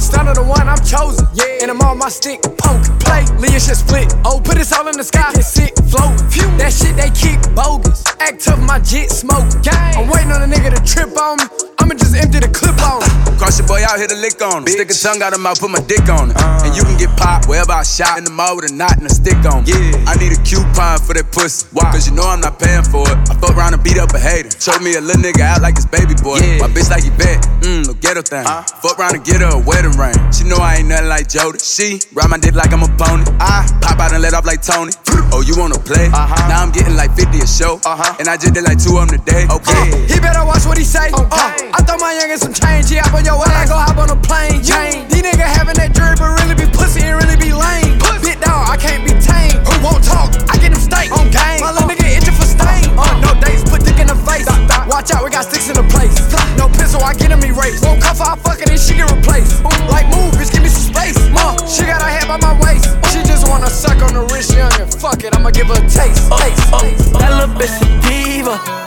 Speaker 35: Stand the one I'm chosen. Yeah, and I'm on my stick. Poke, play, Leah shit split. Oh, put this all in the sky. Get sick, float. Phew. That shit they kick bogus. Act tough, my jit smoke. Gang. I'm waiting on a nigga to trip on me. I'ma just empty the clip on him.
Speaker 34: Cross your boy out, hit a lick on him. Stick a tongue out of mouth, put my dick on it. Uh, and you can get popped wherever I shot in the mall with a knot and a stick on me. Yeah. I need a coupon for that pussy. Why? Cause you know I'm not paying for it. I fuck around and beat up a hater. Show me a little nigga out like his baby boy. Yeah. My bitch like he bet. Mmm, no ghetto thing. Uh, fuck around and get her a wedding ring. She know I ain't nothing like Jody. She ride my dick like I'm a pony. I pop out and let off like Tony. Oh, you wanna play? Uh-huh. Now I'm getting like 50 a show. Uh-huh. And I just did like two of them today. Okay.
Speaker 35: Uh, he better watch what he say. Okay. Uh, I throw my youngin' some change. Yeah, hop on your ass. Go hop on a plane. Chain. These niggas having that jury, but really be pussy and really be lame. Pussy. Bit dog, I can't be tame. Who won't talk? I get them steak. On game. My little nigga itching for stain. Uh, no dates, put dick in the face. Watch out, we got sticks in the place. No pistol, I get him erased. Won't cuff her, I fuck it and she get replaced. Like move, bitch, give me some space. Mom, she got her head by my waist. Uh. She just wanna suck on the wrist, young and fuck it, I'ma give her a taste. taste, taste.
Speaker 11: That little bitch a diva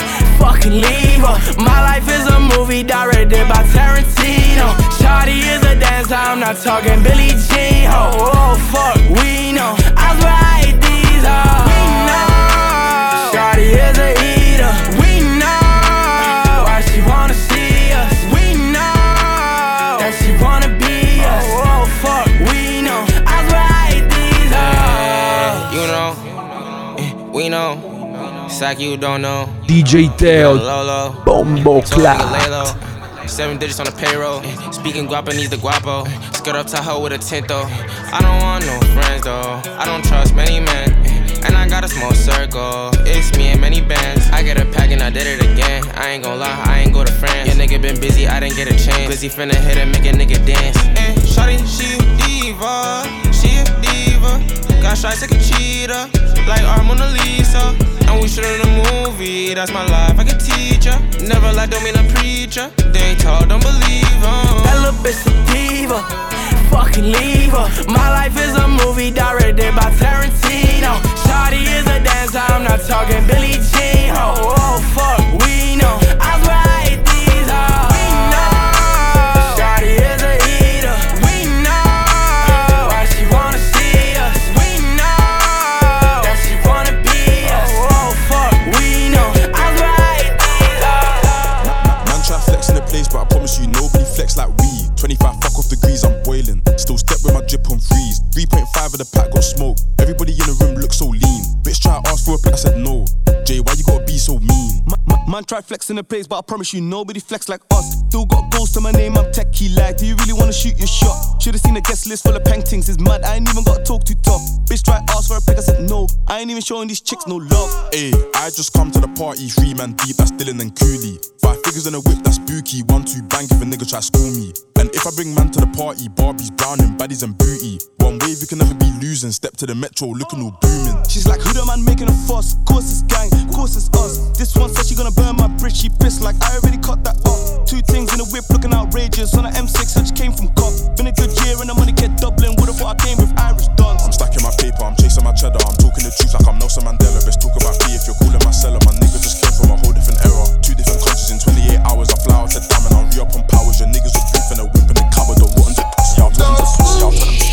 Speaker 11: fucking leave her. My life is a movie directed by Tarantino. Shawty is a dancer, I'm not talking Billie Jean. Oh, oh fuck, we know. I swear
Speaker 36: like you don't know.
Speaker 10: DJ Teo, Bombo Clat.
Speaker 36: Seven digits on the payroll. Speaking Guapanese the Guapo. Skirt up Tahoe with a tint though. I don't want no friends though. I don't trust many men. And I got a small circle. It's me and many bands. I get a pack and I did it again. I ain't gon' lie, I ain't go to France. Your nigga been busy, I didn't get a chance. Busy finna hit and make a nigga dance. And Shawty, she a diva. She a diva. Got shots like a cheetah, like our Mona Lisa. And we shoot in a movie, that's my life, I can teach ya. Never like, don't mean I'm a preacher. They tall, don't believe em.
Speaker 11: That little bitch a diva, fucking leave her. My life is a movie directed by Tarantino. Shawty is a dancer, I'm not talking Billie Jean. Oh, oh fuck,
Speaker 37: try flexing the place, but I promise you nobody flex like
Speaker 38: us. Still got goals to my name, I'm techie like. Do you really wanna shoot your shot? Should've seen the guest list full of paintings. It's mad, I ain't even gotta talk too tough. Bitch try ask for a pic, I said no. I ain't even showing these chicks no love.
Speaker 37: Ayy, I just come to the party, three man deep, that's Dylan and Cooley. Five figures in a whip, that's spooky. One, two, bang if a nigga try school me. And if I bring man to the party, Barbies, Browning, baddies and booty. One wave, you can never be losing. Step to the metro, looking all booming.
Speaker 38: She's like, who the man making a fuss? Course it's gang, course it's us. This one said she gonna burn my bridge, she pissed like I already cut that off. Two things in the whip looking outrageous. On an M6, I just came from cop. Been a good year and the money kept doubling. Would've thought I came with Irish dons.
Speaker 37: I'm stacking my paper, I'm chasing my cheddar. I'm talking the truth like I'm Nelson Mandela. Best talk about me if you're calling my seller. My nigga just came from a whole different era. Two different countries in 28 hours. I fly out to Diamond, I'll re up on powers. Your niggas with beef and a whip in the cupboard. The rotten to I'll turn to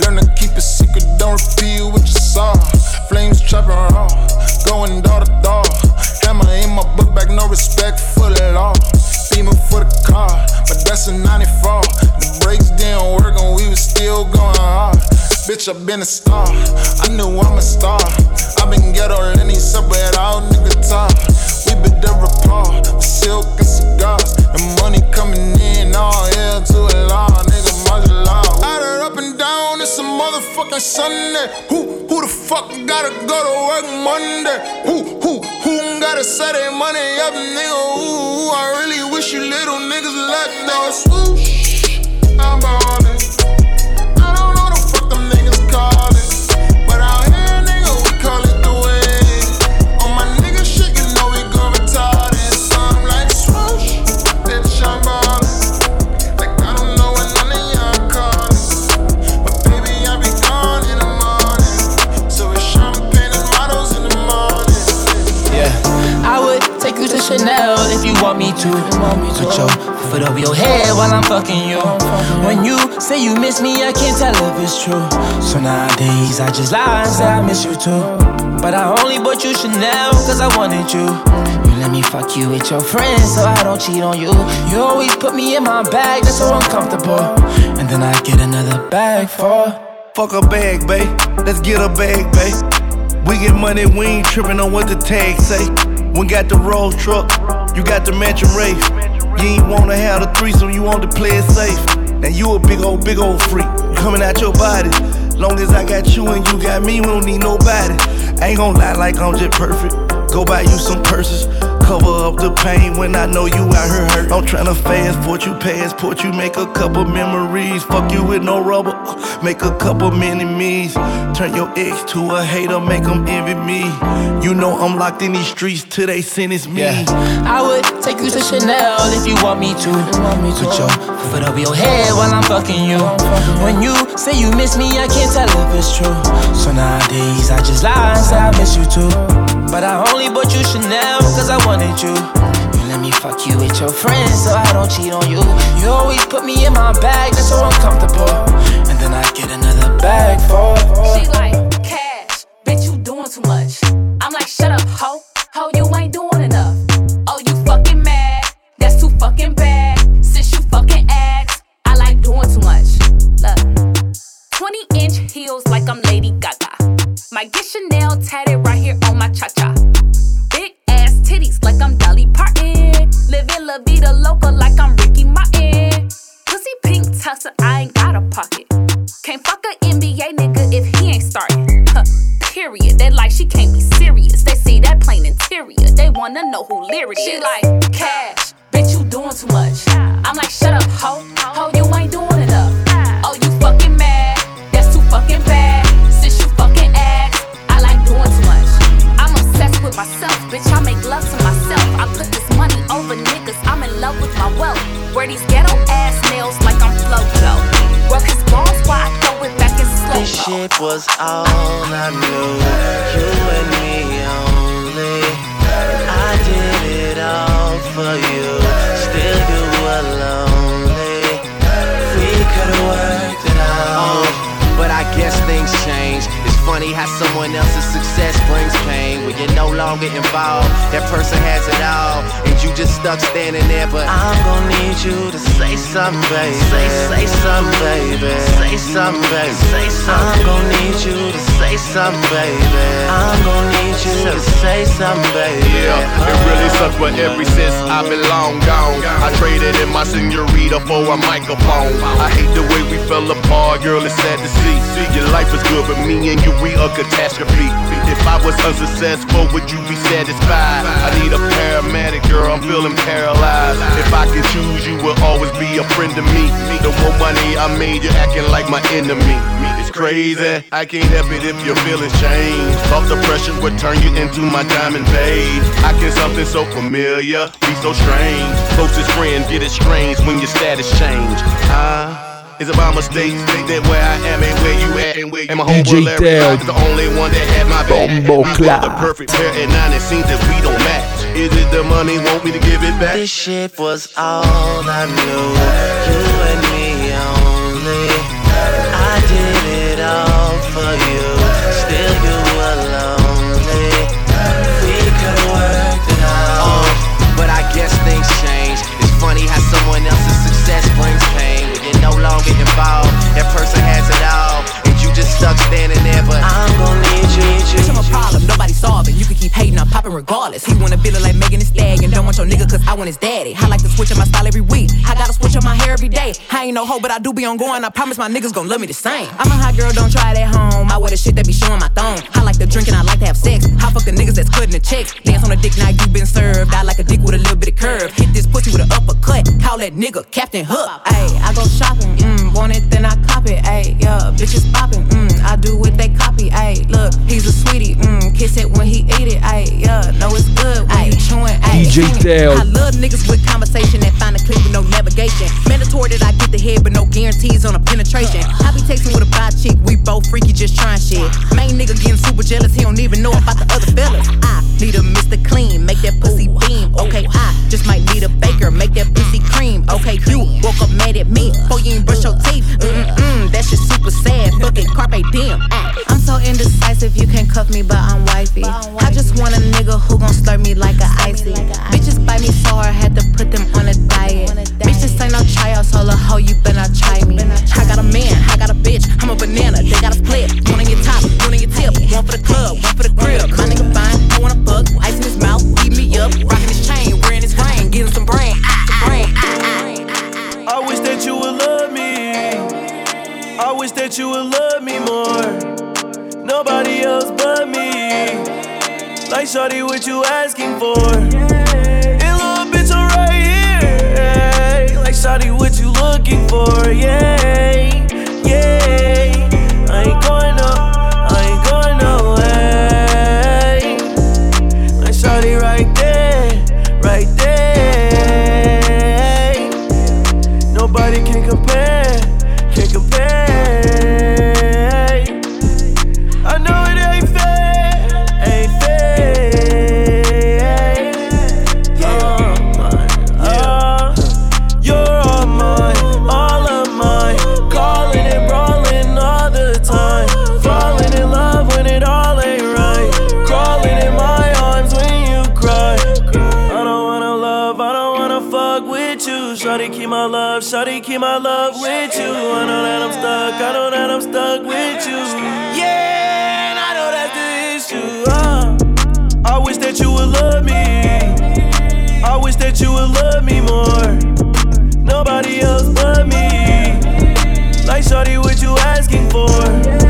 Speaker 37: Learn to
Speaker 39: keep it secret, don't reveal what you saw. Flames trapping raw,
Speaker 14: going door to door. Hammer in my book bag, no respect for the law. Beaming for the car, but that's a 94. The brakes didn't work and we was still going hard. Bitch, i been a star, I knew I'm a star. Motherfucking Sunday. Who, who the fuck gotta go to work Monday? Who, who, who gotta set their money up, nigga? Ooh, I really wish you little niggas luck, though. Swoosh, I'm ballin'.
Speaker 11: To. Put your foot over your head while I'm fucking you. When you say you miss me, I can't tell if it's true. So nowadays I just lie and say I miss you too. But I only bought you Chanel cause I wanted you. You let me fuck you with your friends so I don't cheat on you. You always put me in my bag, that's so uncomfortable. And then I get another bag for.
Speaker 19: Fuck a bag, babe. Let's get a bag, babe. We get money, we ain't tripping on what the tag say. We got the road truck, you got the mansion race. You ain't wanna have the threesome, you want to play it safe. Now you a big old, big old freak, coming out your body. Long as I got you and you got me, we don't need nobody. I ain't gonna lie like I'm just perfect. Go buy you some purses, cover up the pain when I know you out here hurt. I'm tryna fast forward you, passport you, make a couple memories. Fuck you with no rubber, make a couple mini me's. Turn your ex to a hater, make them envy me. You know I'm locked in these streets till they sentence me. Yeah.
Speaker 11: I would take you to Chanel if you want me to. Put your foot over your head while I'm fucking you. When you say you miss me, I can't tell if it's true. So nowadays I just lie and say I miss you too. But I only bought you Chanel cause I wanted you. You let me fuck you with your friends so I don't cheat on you. You always put me in my bag, that's so uncomfortable. And then I get another bag for.
Speaker 40: She like, cash, bitch, you doing too much. I'm like, shut up, ho, ho, you ain't doing enough. Oh, you fucking mad, that's too fucking bad. Since you fucking asked, I like doing too much. Look, 20 inch heels like I'm Lady Gaga. My get Chanel tatted right here on my cha cha. Big ass titties like I'm Dolly Parton. Living La Vida Loca like I'm Ricky Martin. Pussy pink tussle, I ain't got a pocket. Can't fuck a NBA nigga if he ain't starting. Huh, period. They like she can't be serious. They see that plain interior. They wanna know who lyric She like cash, bitch, you doing too much. I'm like, shut up, ho, ho, you ain't doing bitch. I make love to myself. I put this money over niggas. I'm in love with my wealth. Wear these ghetto ass nails like I'm Flojo. Work his balls while I throw it back in slow
Speaker 30: This shit was all I knew. You and me only. I did it all for you.
Speaker 41: Funny how someone else's success brings pain. When you're no longer involved, that person has it all, and you just stuck standing there. But
Speaker 30: I'm gonna need you to say something, baby. Say, say something, baby. Say something, baby. Say something. I'm gonna need you to say something, baby. I'm gonna need you to say something, baby.
Speaker 42: Yeah, it really sucks, but ever since I've been long gone, I traded in my senorita for a microphone. I hate the way we fell apart, girl, it's sad to see. Your life is good, but me and you, we a catastrophe. If I was unsuccessful, would you be satisfied? I need a paramedic, girl, I'm feeling paralyzed. If I could choose, you would always be a friend to me. The more money I made, you're acting like my enemy. It's crazy, I can't help it if your feelings change. Off the pressure would turn you into my diamond babe. I can something so familiar, be so strange. Closest friend get it strange when your status change. Huh? It's about mistakes that where I am ain't where you at and where and my
Speaker 10: DJ
Speaker 42: homeboy Larry is the only one that had my back.
Speaker 10: Bombo
Speaker 42: we
Speaker 10: clap.
Speaker 42: got the perfect pair at nine. It seems that we don't match. Is it the money? Want me to give it back?
Speaker 30: This shit was all I knew. You and stuck standing there, but I'm gonna need you. Bitch, I'm a
Speaker 43: hating, I'm popping regardless. He wanna build it like Megan Thee Stallion. Don't want your nigga cause I want his daddy. I like to switch up my style every week. I gotta switch up my hair every day. I ain't no hoe, but I do be on going. I promise my niggas gon' love me the same. I'm a hot girl, don't try it at home. I wear the shit that be showing my thong. I like to drink and I like to have sex. I fuck the niggas that's cutting the checks. Dance on a dick now you been served. I like a dick with a little bit of curve. Hit this pussy with an uppercut. Call that nigga Captain Hook. Ayy, I go shopping. Mm, want it, then I cop it. Ayy, yeah, bitches popping. Mm, I do what they copy. Ayy, look, he's a sweetie. Mm, kiss it when he eat it. Ayy, yeah, know it's good when you chewing. Ayy,
Speaker 10: DJ Teo.
Speaker 43: I love niggas with conversation that find a clip with no navigation. Mandatory that I get the head, but no guarantees on a penetration. I be texting with a bi chick, we both freaky, just trying shit. Main nigga getting super jealous, he don't even know about the other fellas. I need a Mr. Clean, make that pussy beam. Okay, I just might need a baker, make that pussy cream. Okay, you woke up mad at me, before you ain't brush your teeth. Mm-mm-mm, that shit super sad, fucking carpe diem. Ah. I'm so indecisive, you can't cuff me, but I'm wifey. I just want a nigga who gon' slurp me like a icy. Bitches bite me so hard, had to put them on a diet. Bitch, this ain't no tryouts, all a hoe, you better not try me. I got a man, I got a bitch, I'm a banana, they got a split. One on your top, one on your tip, one for the club, one for the crib. My nigga fine, I wanna fuck, ice in his mouth, heat me up, rockin' his chain, wearing his ring, getting some brain, ah, brain, ah, ah, ah, ah,
Speaker 37: I wish that you would love me. I wish that you would love me more. Nobody else but me. Like Shorty, what you asking for? And little bitch, I'm right here. Like Shorty, what you looking for? Yeah, yeah. That you would love me. I wish that you would love me more. Nobody else but me. Like shawty, what you asking for?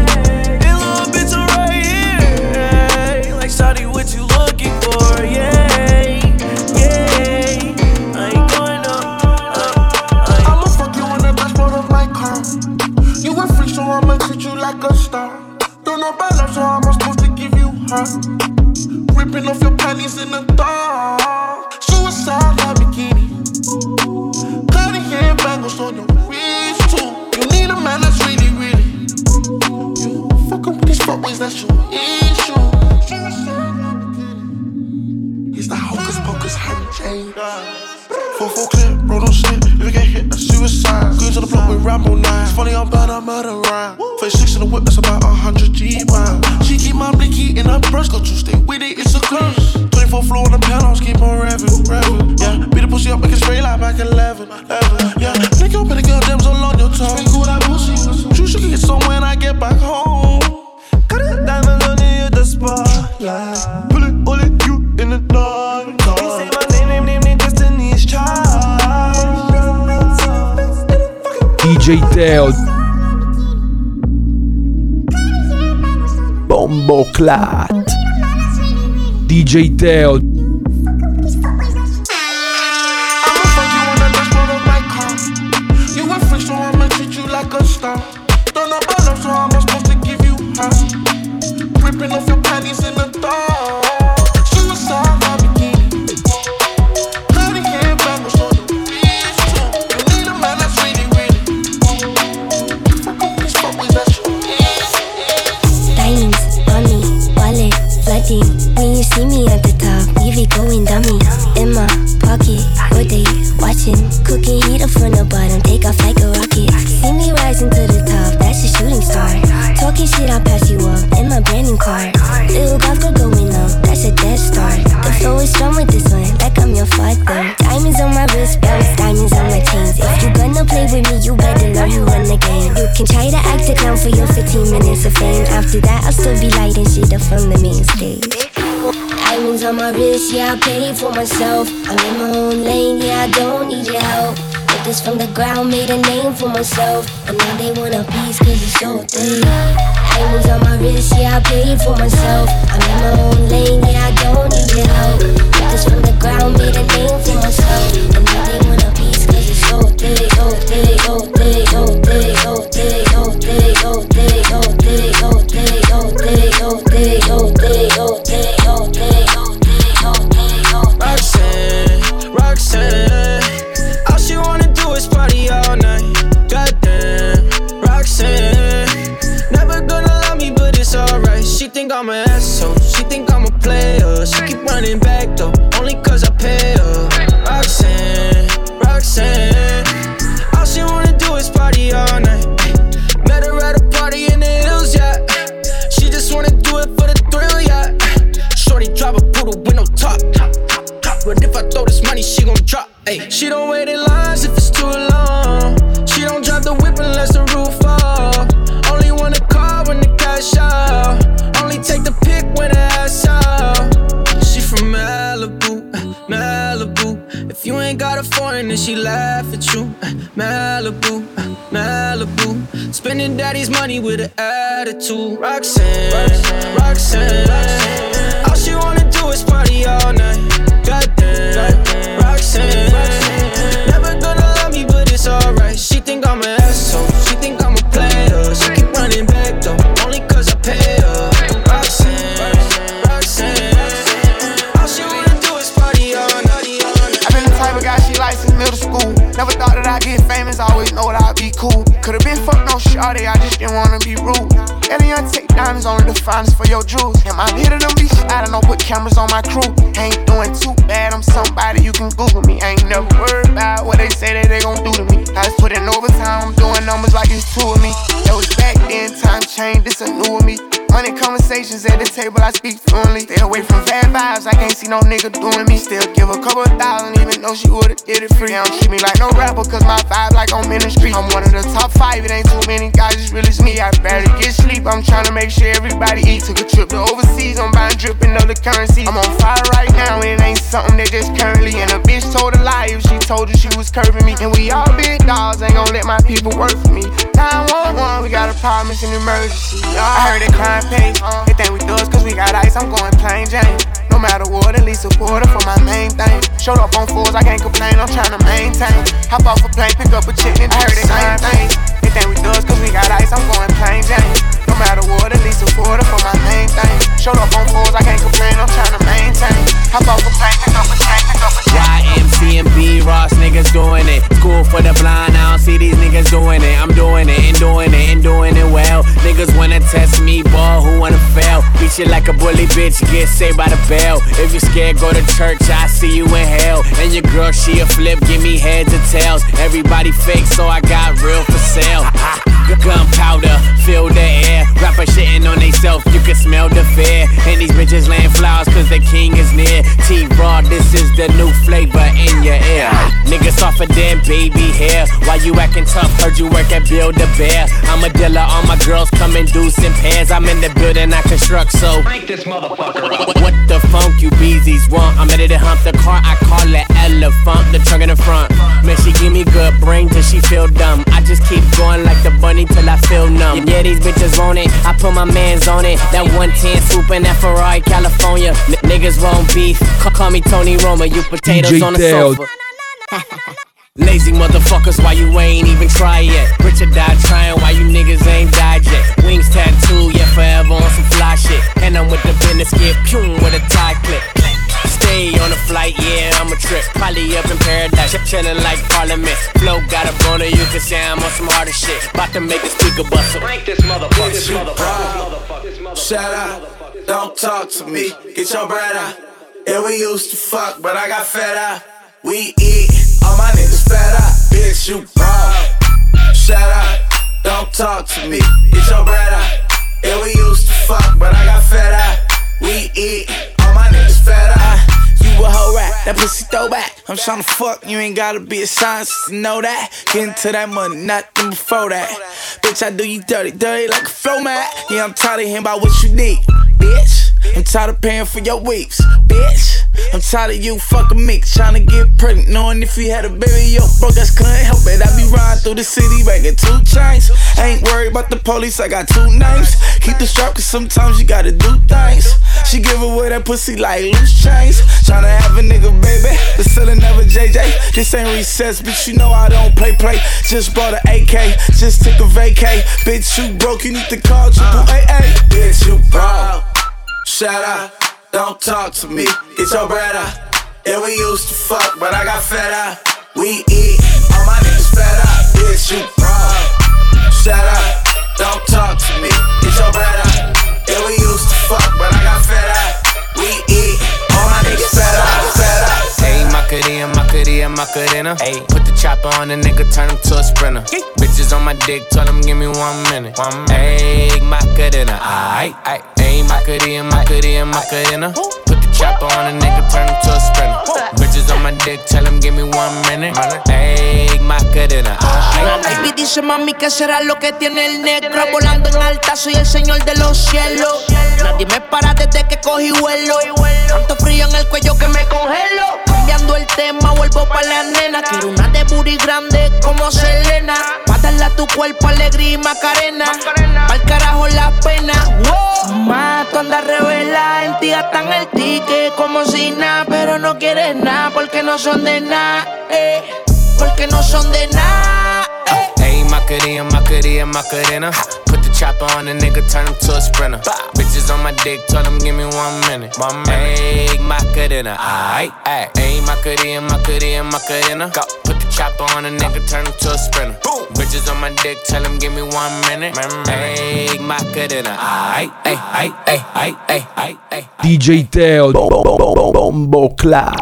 Speaker 10: Clat. DJ Teo.
Speaker 44: window, dummy. Myself. I'm in my own lane, yeah, I don't need your help. Built this from the ground, made a name for myself. And now they want a piece, cause it's so thick. Diamonds on my wrist, yeah, I paid for myself. I'm in my own lane, yeah, I don't need your help. Built this from the ground, made a name for myself. And now they want a piece, cause it's so thick, so thick, so thick, so thick, so
Speaker 11: with an attitude. Roxanne, Roxanne. All she wanna do is party all night.
Speaker 37: Shawty, I just didn't wanna be rude. Elian take diamonds, only the finest for your jewels. And my hit of them be shit, I don't know, put cameras on my crew. Ain't doing too bad, I'm somebody you can Google me. Ain't never worried about what they say that they gon' do to me. I just put in overtime, I'm doing numbers like it's two of me. That was back then, time changed, this a new of me. Money conversations at the table, I speak fluently. Stay away from bad vibes, I can't see no nigga doing me. Still give a couple thousand, even though she would've did it free. They don't treat me like no rapper, cause my vibe like on ministry. I'm one of the top five, it ain't too many guys, it's really me. I barely get sleep, I'm trying to make sure everybody eat. Took a trip to overseas, I'm buying dripping other currency. I'm on fire right now, and it ain't something that just currently. And a bitch told a lie if she told you she was curving me. And we all big dogs, ain't gon' let my people work for me. 911, we got a problem, it's an emergency. I heard they crime pay. Uh, they think we thugs cause we got ice, I'm going plain Jane. No matter what, at least support her for my main thing. Showed up on fours, I can't complain, I'm trying to maintain. Hop off a plane, pick up a chick, and I heard they same thing. They think we thugs cause we got ice, I'm going plain Jane. Matter what, at least support her for my main thing. Showed up on fours, I can't complain, I'm trying to maintain. A pick up a pick up a chick.
Speaker 45: YMC and B Ross niggas doing it. School for the blind, I don't see these niggas doing it. I'm doing it and doing it and doing it well. Niggas wanna test me, ball, who wanna fail? Beat you like a bully bitch, get saved by the bell. If you scared, go to church, I see you in hell. And your girl, she a flip, give me heads or tails. Everybody fake, so I got real for sale. Gunpowder, fill Niggas softer than baby hair. Why you acting tough? Heard you work at Build a Bear. I'm a dealer, all my girls come in deuce in pairs. I'm in the building, I construct, so.
Speaker 46: Crank this motherfucker up.
Speaker 45: What, what the funk you beezies want? I'm ready to hump the car, I call it elephant, the trunk in the front. Man, she give me good brain till she feel dumb. I just keep going like the bunny till I feel numb. Yeah, these bitches want it, I put my mans on it. That 110 swooping that Ferrari, California. N- niggas want beef, call, call me Tony Roma, you potatoes
Speaker 10: DJ
Speaker 45: on the
Speaker 10: Teo.
Speaker 45: sofa. Lazy motherfuckers, why you ain't even try yet? Richard died trying, why you niggas ain't died yet? Wings tattoo, yeah, forever on some fly shit. And I'm with the business, get pew with a tie clip. Stay on the flight, yeah, I'm a trip. Probably up in paradise, ch- chillin' like Parliament. Flow got a boner, you can say I'm on some harder shit. About to make the speaker bustle.
Speaker 46: Crank this motherfucker. This motherfucker.
Speaker 47: Shout out, don't talk to me, get your bread out. Yeah, we used to fuck, but I got fed up. We eat, all my niggas fed out. Bitch, you broke. Shout out, don't talk to me, get your bread out. Yeah, we used to fuck, but I got fed out. We eat, all my niggas fed out.
Speaker 45: You a hoe rat,
Speaker 47: that pussy throwback. I'm tryna fuck, you ain't gotta be a scientist to know that. Get into that money, nothing before that. Bitch, I do you dirty, dirty like a flow mat. Yeah, I'm tired of hearing about what you need, bitch. I'm tired of paying for your weeks, bitch. I'm tired of you fucking me, tryna get pregnant, knowing if you had a baby, yo, broke ass couldn't help it. I be riding through the city, banging two chains. Ain't worried about the police, I got two names. Keep the strap, cause sometimes you gotta do things. She give away that pussy like loose chains. Tryna have a nigga, baby, but still never JJ. This ain't recess, bitch, you know I don't play play. Just bought an AK, just took a vacay. Bitch, you broke, you need to call triple uh. AA. Bitch, you broke. Shut up, don't talk to me. It's your up. Yeah, we used to fuck, but I got fed up. We eat, all my niggas fed up. Bitch, you broke. Shut up, don't talk to me. Get your up. Yeah, we used to fuck, but I got fed up. We eat, all my niggas fed up, fed up.
Speaker 45: Hey, Macarena, Macarena, Macarena. Hey, put the chopper on the nigga, turn him to a sprinter. Bitches on my dick, tell him give me one minute. One minute. Hey, Macarena, aight. Hey, Macarena, Macarena, Macarena. Put
Speaker 48: baby dice mami que será lo que tiene el negro. Volando en alta, soy el señor de los cielos. Nadie me para desde que cogí vuelo. Tanto frío en el cuello que me congelo Cambiando el tema, vuelvo pa' la nena Quiero una de booty grande como Selena Pa' darle a tu cuerpo alegría y macarena Pa'l carajo la pena wow. Ma, tú andas revela En ti gastan el ticket como si nada Pero no quieres nada porque no son de nada eh. Porque no son de nada
Speaker 45: Hey, Macarena, Macarena, Macarena. Chopper on the nigga, turn him to a sprinter. Bitches on my dick, tell him give me one minute. One minute. Hey, Macarena, aight. Hey, Macarena, Macarena, Macarena. Go. Put the chopper on the nigga, turn him to a sprinter. Bitches on my dick, tell him give me one minute. Hey, Macarena, aight, aight, aight, aight, aight, aight, aight.
Speaker 10: DJ Teo Bombo Clap